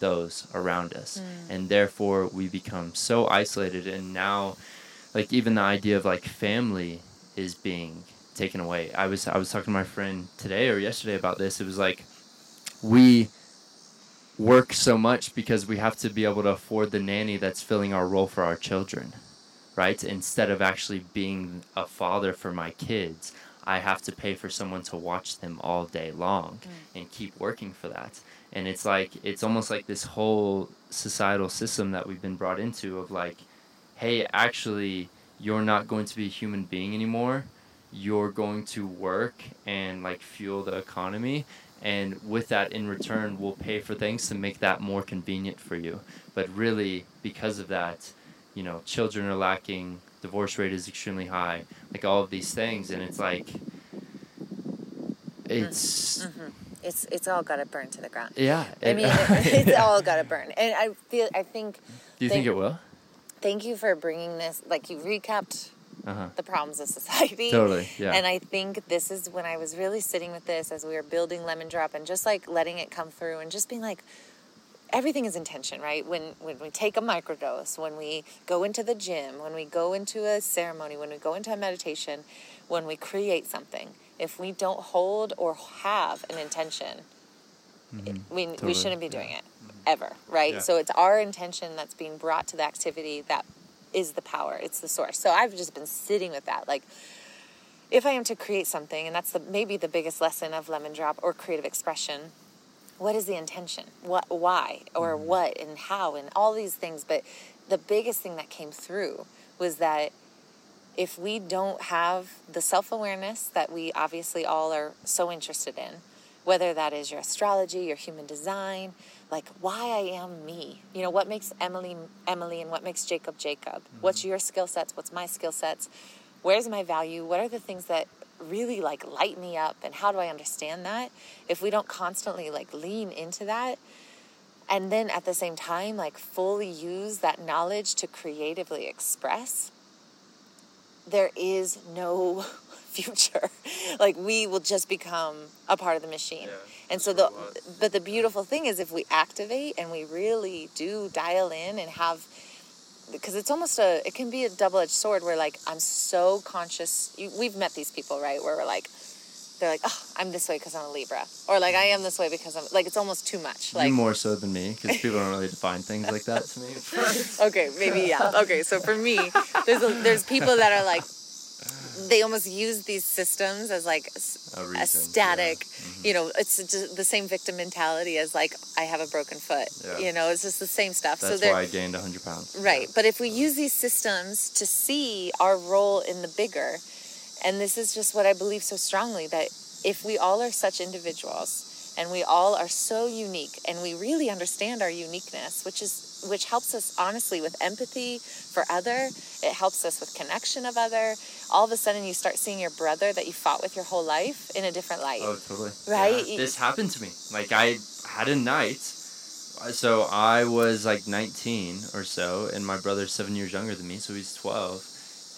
those around us. Mm. And therefore, we become so isolated. And now, like, even the idea of like family is being taken away. I was I was talking to my friend today or yesterday about this. It was like we work so much because we have to be able to afford the nanny that's filling our role for our children, right? Instead of actually being a father for my kids, I have to pay for someone to watch them all day long mm. and keep working for that. And it's like it's almost like this whole societal system that we've been brought into of like, hey, actually, you're not going to be a human being anymore. You're going to work and like fuel the economy and with that in return we'll pay for things to make that more convenient for you but really because of that you know children are lacking divorce rate is extremely high like all of these things and it's like it's Mhm. It's it's all got to burn to the ground. yeah I it- mean, it's all got to burn. And I feel I think do you think it will thank you for bringing this like you recapped uh-huh the problems of society. totally yeah And I think this is when I was really sitting with this as we were building Lemon Drop and just like letting it come through and just being like, everything is intention, right? When when we take a microdose, when we go into the gym, when we go into a ceremony, when we go into a meditation, when we create something, if we don't hold or have an intention, it- mm-hmm. we, Totally, we shouldn't be yeah. doing it ever, right? Yeah. So it's our intention that's being brought to the activity that is the power. It's the source. So I've just been sitting with that, like if I am to create something, and that's the maybe the biggest lesson of Lemon Drop or creative expression, what is the intention? What, why, or mm-hmm. what, and how, and all these things. But the biggest thing that came through was that if we don't have the self awareness that we obviously all are so interested in, whether that is your astrology, your human design, like why I am me. You know, what makes Emily Emily and what makes Jacob Jacob? What's mm-hmm. your skill sets? What's my skill sets? Where's my value? What are the things that really like light me up and how do I understand that? If we don't constantly like lean into that and then at the same time like fully use that knowledge to creatively express, there is no future. like we will just become a part of the machine. Yeah, and so the what it was. but the beautiful thing is if we activate and we really do dial in and have because it's almost a it can be a double-edged sword where like i'm so conscious you, we've met these people right where we're like they're like oh i'm this way because i'm a libra or like i am this way because i'm like it's almost too much like you more so than me because people don't really define things like that to me. Okay maybe yeah. Okay so for me there's a, there's people that are like they almost use these systems as like a reason, static yeah. Mhm. you know it's just the same victim mentality as like i have a broken foot Yeah. you know it's just the same stuff so that's they're why i gained 100 pounds Right. But if we use these systems to see our role in the bigger, and this is just what I believe so strongly that if we all are such individuals and we all are so unique and we really understand our uniqueness, which is which helps us honestly with empathy for other, it helps us with connection of other. All of a sudden you start seeing your brother that you fought with your whole life in a different light. Oh, totally. Right? Yeah, This happened to me. Like I had a night. So I was like 19 or so, and my brother's seven years younger than me, so he's 12.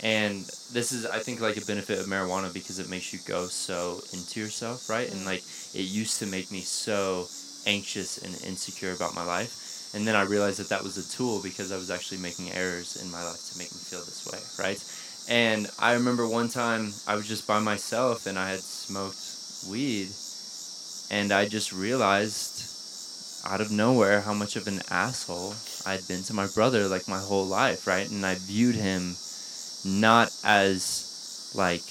And this is, I think, like a benefit of marijuana because it makes you go so into yourself, right? And mm-hmm. like it used to make me so anxious and insecure about my life. And then I realized that that was a tool because I was actually making errors in my life to make me feel this way, right? And I remember one time I was just by myself and I had smoked weed and I just realized out of nowhere how much of an asshole I'd been to my brother like my whole life, right? And I viewed him not as like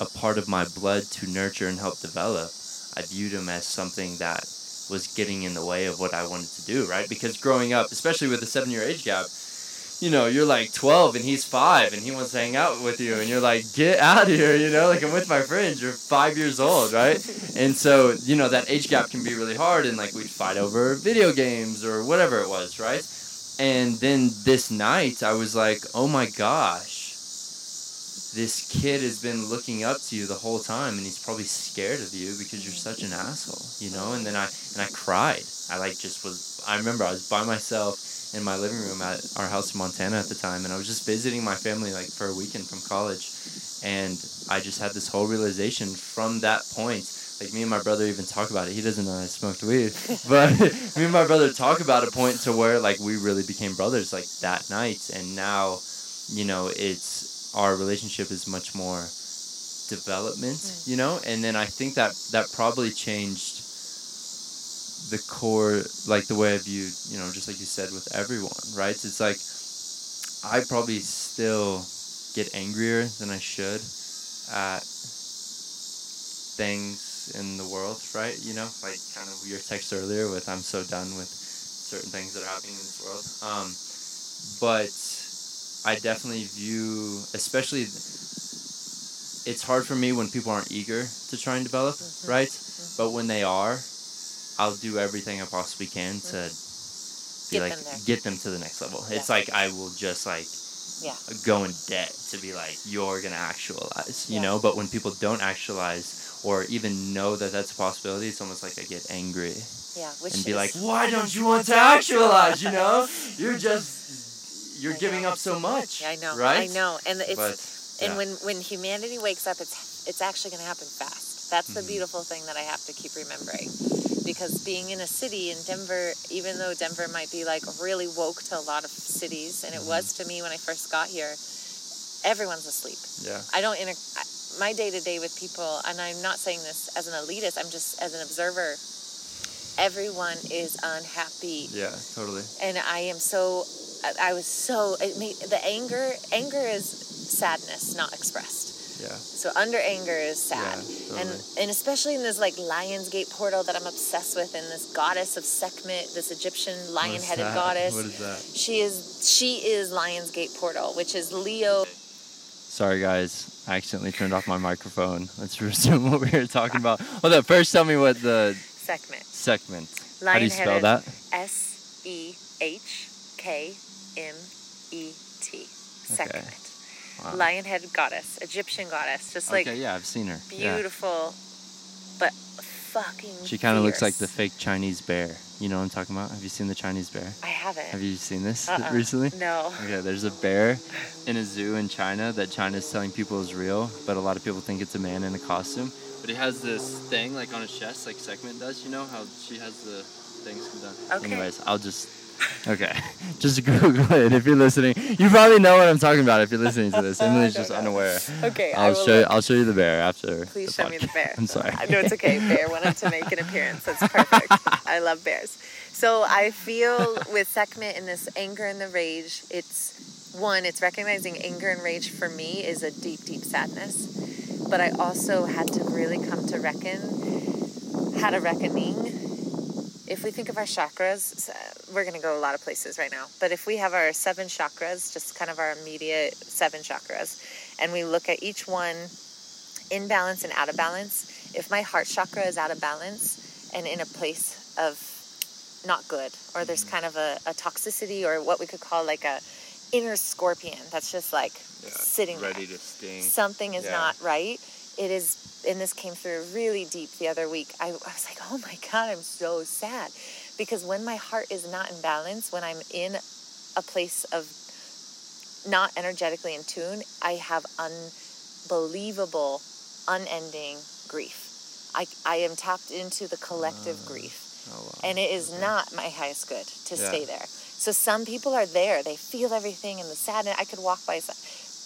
a part of my blood to nurture and help develop. I viewed him as something that was getting in the way of what I wanted to do, right? Because growing up, especially with a seven year age gap, you know, you're like 12 and he's five and he wants to hang out with you and you're like, get out of here, you know, like I'm with my friends, you're five years old, right? And so, you know, that age gap can be really hard and like we'd fight over video games or whatever it was, right? And then this night I was like, oh my gosh, this kid has been looking up to you the whole time and he's probably scared of you because you're such an asshole, you know? And then I, and I cried. I like just was, I remember I was by myself in my living room at our house in Montana at the time, and I was just visiting my family like for a weekend from college, and I just had this whole realization from that point. Like me and my brother even talk about it. He doesn't know I smoked weed, but me and my brother talk about a point to where like we really became brothers like that night, and now, you know, it's our relationship is much more development, mm. you know, and then I think that that probably changed the core, like the way I view, you know, just like you said with everyone, right? It's like I probably still get angrier than I should at things in the world, right? You know, like kind of your text earlier with I'm so done with certain things that are happening in this world. Um, but I definitely view, especially, it's hard for me when people aren't eager to try and develop, mm-hmm. right? Mm-hmm. But when they are, I'll do everything I possibly can to be get like them get them to the next level. Yeah. It's like I will just like yeah. go in debt to be like you're gonna actualize, you yeah. know. But when people don't actualize or even know that that's a possibility, it's almost like I get angry. Yeah, and be like, why don't you want to actualize? You know, you're just you're giving up so much. Yeah, I know. Right? I know, and it's but, and when when humanity wakes up, it's it's actually gonna happen fast. That's the mm-hmm. beautiful thing that I have to keep remembering because being in a city in Denver, even though Denver might be like really woke to a lot of cities, and it was mm-hmm. to me when I first got here, everyone's asleep. Yeah. I don't inter- my day to day with people, and I'm not saying this as an elitist. I'm just as an observer. Everyone is unhappy. Yeah, totally. And I am so. I was so. It made, the anger. Anger is sadness not expressed. Yeah. So under anger is sad. Yeah, totally. And and especially in this like Lion's Gate portal that I'm obsessed with and this goddess of Sekhmet, this Egyptian lion-headed goddess. What is that? She is she is Lionsgate portal, which is Leo. Sorry guys, I accidentally turned off my microphone. Let's resume what we were talking about. Well, first tell me what the Sekhmet. Sekhmet. How do you spell that? S E H K M E T. Sekhmet. Okay. Wow. Lion-headed goddess, Egyptian goddess, just like okay, yeah, I've seen her. Beautiful, yeah. but fucking. She kind of looks like the fake Chinese bear. You know what I'm talking about? Have you seen the Chinese bear? I haven't. Have you seen this uh-uh. recently? No. Okay, there's a bear in a zoo in China that China's telling people is real, but a lot of people think it's a man in a costume. But he has this thing like on his chest, like Sekhmet does. You know how she has the things done. Okay. Anyways, I'll just Okay, just Google it if you're listening. You probably know what I'm talking about if you're listening to this. Emily's just know. unaware. Okay, I'll show you. I'll show you the bear after. Please show podcast. me the bear. I'm sorry. I know it's okay. Bear wanted to make an appearance. That's perfect. I love bears. So I feel with Sekhmet in this anger and the rage, it's one. It's recognizing anger and rage for me is a deep, deep sadness, but I also had to really come to reckon, had a reckoning if we think of our chakras, we're going to go a lot of places right now, but if we have our seven chakras, just kind of our immediate seven chakras, and we look at each one in balance and out of balance, if my heart chakra is out of balance and in a place of not good, or there's mm-hmm. kind of a, a toxicity or what we could call like a inner scorpion that's just like yeah, sitting ready there. to sting. Something is yeah. not right. It is and this came through really deep the other week. I, I was like, oh my God, I'm so sad. Because when my heart is not in balance, when I'm in a place of not energetically in tune, I have unbelievable, unending grief. I, I am tapped into the collective uh, grief. Oh, wow. And it is okay. not my highest good to yeah. stay there. So some people are there, they feel everything and the sadness. I could walk by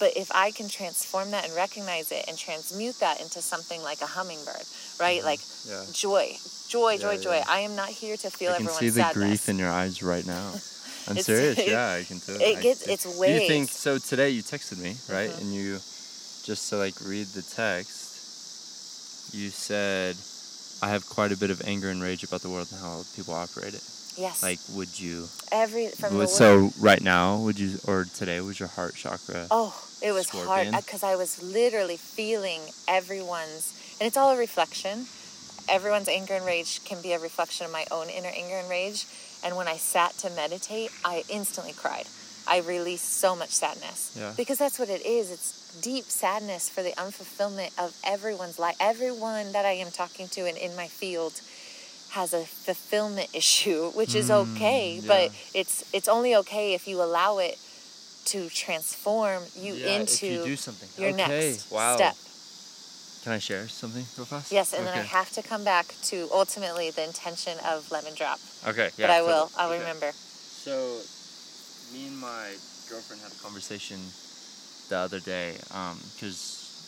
but if I can transform that and recognize it and transmute that into something like a hummingbird, right? Mm-hmm. Like yeah. joy, joy, joy, yeah, joy. Yeah. I am not here to feel I everyone's can see the sadness. grief in your eyes right now. I'm serious. yeah, I can tell. it I gets- it's Do you think so? Today you texted me, right? Mhm. And you just to like read the text. You said, "I have quite a bit of anger and rage about the world and how people operate it." Yes. Like, would you? every from would- so right now, would you? Or today, was your heart chakra? Oh, it was hard because uh, I was literally feeling everyone's, and it's all a reflection. Everyone's anger and rage can be a reflection of my own inner anger and rage. And when I sat to meditate, I instantly cried. I released so much sadness Yeah. because that's what it is. It's deep sadness for the unfulfillment of everyone's life. Everyone that I am talking to and in my field has a fulfillment issue, which is Mm, okay, yeah. but it's it's only okay if you allow it to transform you Yeah, into you do something. your okay. next wow. step. Can I share something real fast? Yes, and then I have to come back to ultimately the intention of lemon drop. Okay. Yeah. but I will. I'll Okay. remember. So, me and my girlfriend had a conversation the other day because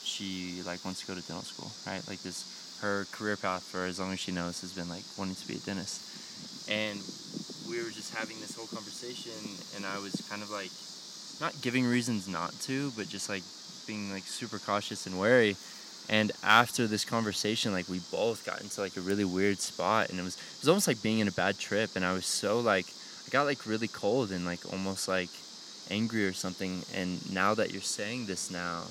she like wants to go to dental school, right? Like this, her career path for as long as she knows has been like wanting to be a dentist, and we were just having this whole conversation, and I was kind of like not giving reasons not to, but just like being like super cautious and wary. And after this conversation, like we both got into like a really weird spot, and it was it was almost like being in a bad trip. And I was so like I got like really cold and like almost like angry or something. And now that you're saying this now,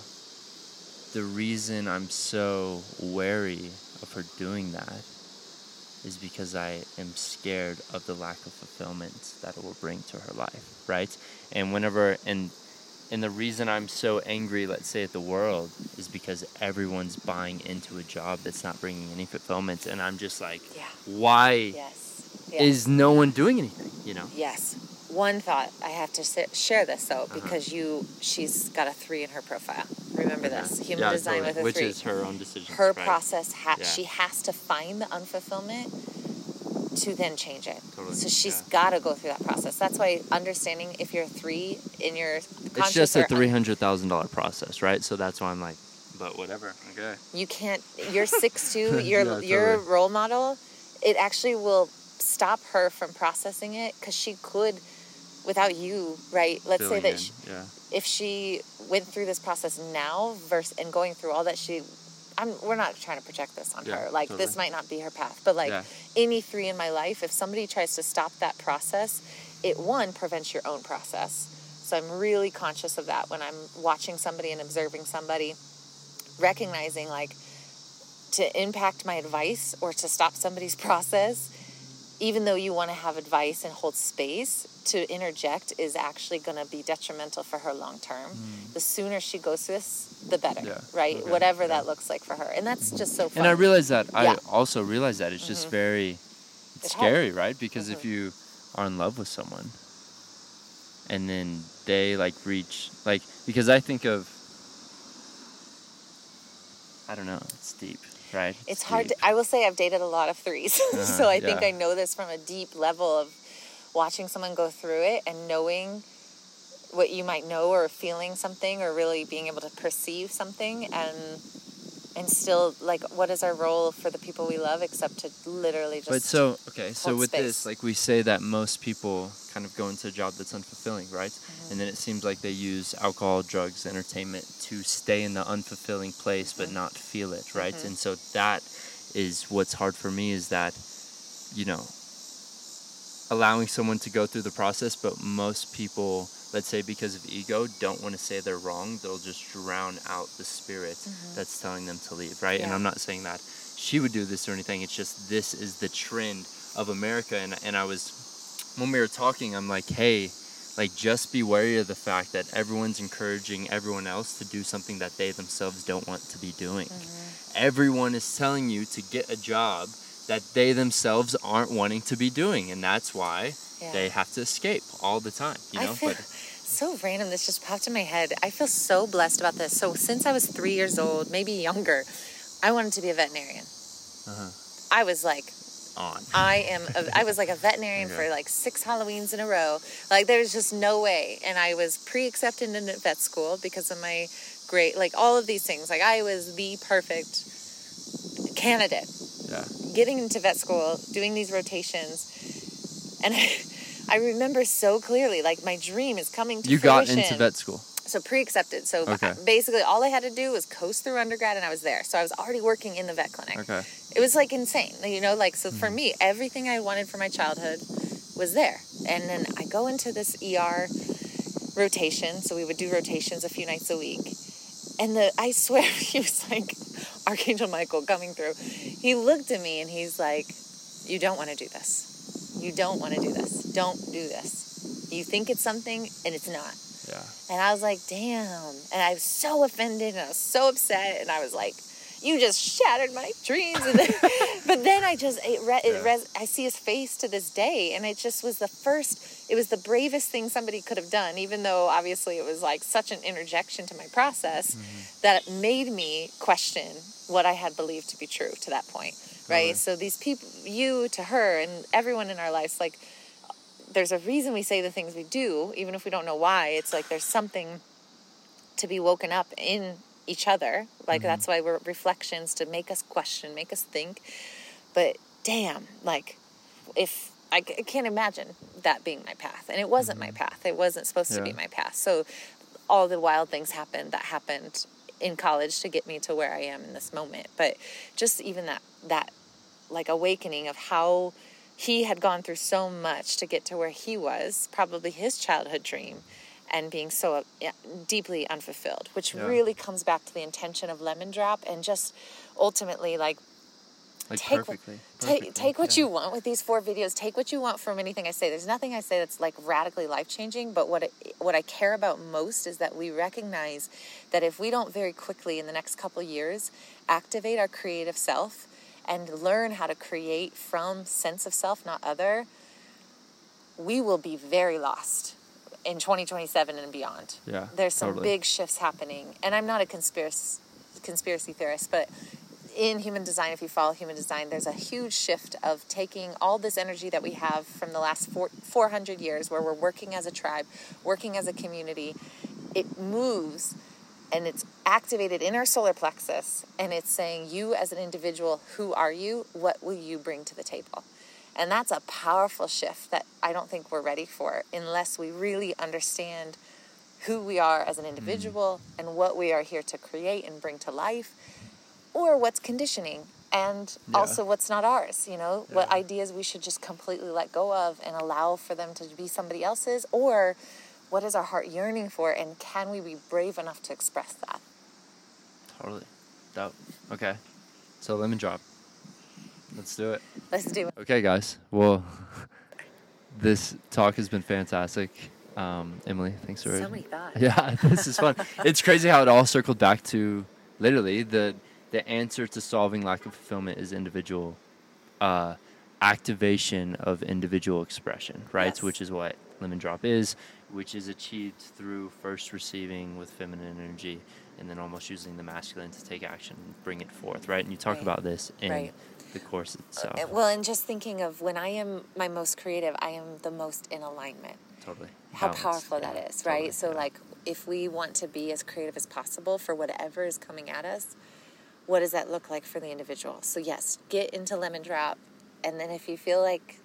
the reason I'm so wary of her doing that is because I am scared of the lack of fulfillment that it will bring to her life, right? And whenever and and the reason I'm so angry, let's say at the world, is because everyone's buying into a job that's not bringing any fulfillment, and I'm just like, Yeah. why Yes. yes. is no one doing anything? You know? Yes. One thought. I have to sa- share this though Uh-huh. because you. She's got a three in her profile. Remember this. Human Yeah, design totally. with a Which three. is her own decision. her right? process ha- Yeah. she has to find the unfulfillment to then change it Totally, so she's yeah. got to go through that process that's why understanding if you're a three in your It's just a three hundred thousand dollar process, right? So that's why I'm like, but whatever. Okay. you can't you're six two your Yeah, your totally. role model it actually will stop her from processing it because she could without you right let's say that in, she, yeah. if she went through this process now versus and going through all that she I'm, we're not trying to project this on Yeah, her like this might not be her path but like Yeah. any three in my life if somebody tries to stop that process it one prevents your own process so i'm really conscious of that when i'm watching somebody and observing somebody recognizing like to impact my advice or to stop somebody's process even though you want to have advice and hold space to interject is actually going to be detrimental for her long term the sooner she goes through this the better Mm. Yeah, right okay, whatever yeah. that looks like for her and that's just so fun And I realize that Yeah. I also realize that it's just very It's hard. scary, right? Because if Mhm. you are in love with someone and then they like reach like because I think of I don't know, it's deep, right? it's hard to, i will say i've dated a lot of 3s so Uh-huh, i think i know this from a deep level of watching someone go through it and knowing what you might know or feeling something or really being able to perceive something and and still like what is our role for the people we love except to literally just But so okay, so with this, like we say that most people kind of go into a job that's unfulfilling, right? Mm-hmm. And then it seems like they use alcohol, drugs, entertainment to stay in the unfulfilling place but Mm-hmm. not feel it, right? And so that is what's hard for me is that, you know, allowing someone to go through the process, but most people, let's say because of ego, don't want to say they're wrong. They'll just drown out the spirit mm-hmm. that's telling them to leave, right? And I'm not saying that she would do this or anything. It's just this is the trend of America. And, and I was, when we were talking, I'm like, hey, like just be wary of the fact that everyone's encouraging everyone else to do something that they themselves don't want to be doing. Mm-hmm. Everyone is telling you to get a job that they themselves aren't wanting to be doing, and that's why Yeah. they have to escape all the time. You know, feel but so random. This just popped in my head. I feel so blessed about this. So since I was three years old, maybe younger, I wanted to be a veterinarian. Uh-huh. I was like, on. I am. A, I was like a veterinarian for like six Halloweens in a row. Like there's just no way. And I was pre-accepted into vet school because of my great, like all of these things. Like I was the perfect candidate Yeah. getting into vet school, doing these rotations, and I, I remember so clearly, like my dream is coming to You got into vet school. So pre-accepted. So Okay. basically, all I had to do was coast through undergrad, and I was there. So I was already working in the vet clinic. Okay. It was like insane, you know. Like so, Mm-hmm. for me, everything I wanted for my childhood was there. And then I go into this ER rotation. So we would do rotations a few nights a week. And the I swear he was like Archangel Michael coming through. He looked at me and he's like, "You don't want to do this. You don't want to do this. Don't do this. You think it's something and it's not." Yeah. And I was like, damn. And I was so offended and I was so upset. And I was like, you just shattered my dreams. And then, but then I just, it, re- Yeah. res- I see his face to this day. And it just was the first, it was the bravest thing somebody could have done, even though obviously it was like such an interjection to my process Mm-hmm. that it made me question what I had believed to be true to that point. Right. Totally. So these people, you to her, and everyone in our lives, like, there's a reason we say the things we do, even if we don't know why. It's like there's something to be woken up in each other. Like mm-hmm. that's why we're reflections to make us question, make us think. But damn, like if I, can't imagine that being my path, and it wasn't my mm-hmm. path. It wasn't supposed to be my path. So all the wild things happened that happened in college to get me to where I am in this moment. But just even that that like awakening of how he had gone through so much to get to where he was, probably his childhood dream, and being so uh, deeply unfulfilled, which Yeah. really comes back to the intention of Lemon Drop and just ultimately like Like take what- perfectly. take take what yeah. you want with these four videos. Take what you want from anything I say. There's nothing I say that's like radically life changing. But what it, what I care about most is that we recognize that if we don't very quickly in the next couple years activate our creative self and learn how to create from sense of self, not other, we will be very lost in 2027 and beyond. Yeah, There's some totally. big shifts happening. And I'm not a conspiracy conspiracy theorist, but in human design, if you follow human design, there's a huge shift of taking all this energy that we have from the last four, 400 years where we're working as a tribe, working as a community. It moves and it's activated in our solar plexus and it's saying, You as an individual, who are you? What will you bring to the table? And that's a powerful shift that I don't think we're ready for unless we really understand who we are as an mm-hmm. individual and what we are here to create and bring to life, or what's conditioning and Yeah. also what's not ours, you know, what ideas we should just completely let go of and allow for them to be somebody else's, or what is our heart yearning for, and can we be brave enough to express that? Totally. Dope. Okay. So lemon drop. Let's do it. Let's do it. Okay, guys. Well, this talk has been fantastic. Um, Emily, thanks for So many thoughts. Yeah, this is fun. it's crazy how it all circled back to literally the the answer to solving lack of fulfillment is individual uh, activation of individual expression, right? Yes. Which is what lemon drop is, which is achieved through first receiving with feminine energy and then almost using the masculine to take action and bring it forth, right? And you talk Right. about this in Right. the course itself. Uh, Well, and just thinking of when I am my most creative, I am the most in alignment. totally. how Balance. powerful Yeah, that is, totally, right? So, yeah. like, if we want to be as creative as possible for whatever is coming at us, what does that look like for the individual? So, yes, get into Lemon Drop. And then if you feel like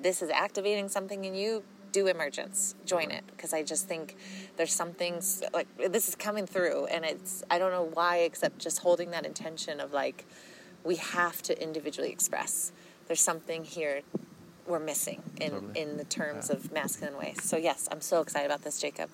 this is activating something in you, do emergence, join it. Because I just think there's some things like this is coming through. And it's, I don't know why, except just holding that intention of like, we have to individually express. There's something here we're missing in, Totally. in the terms Yeah. of masculine ways. So yes, I'm so excited about this, Jacob.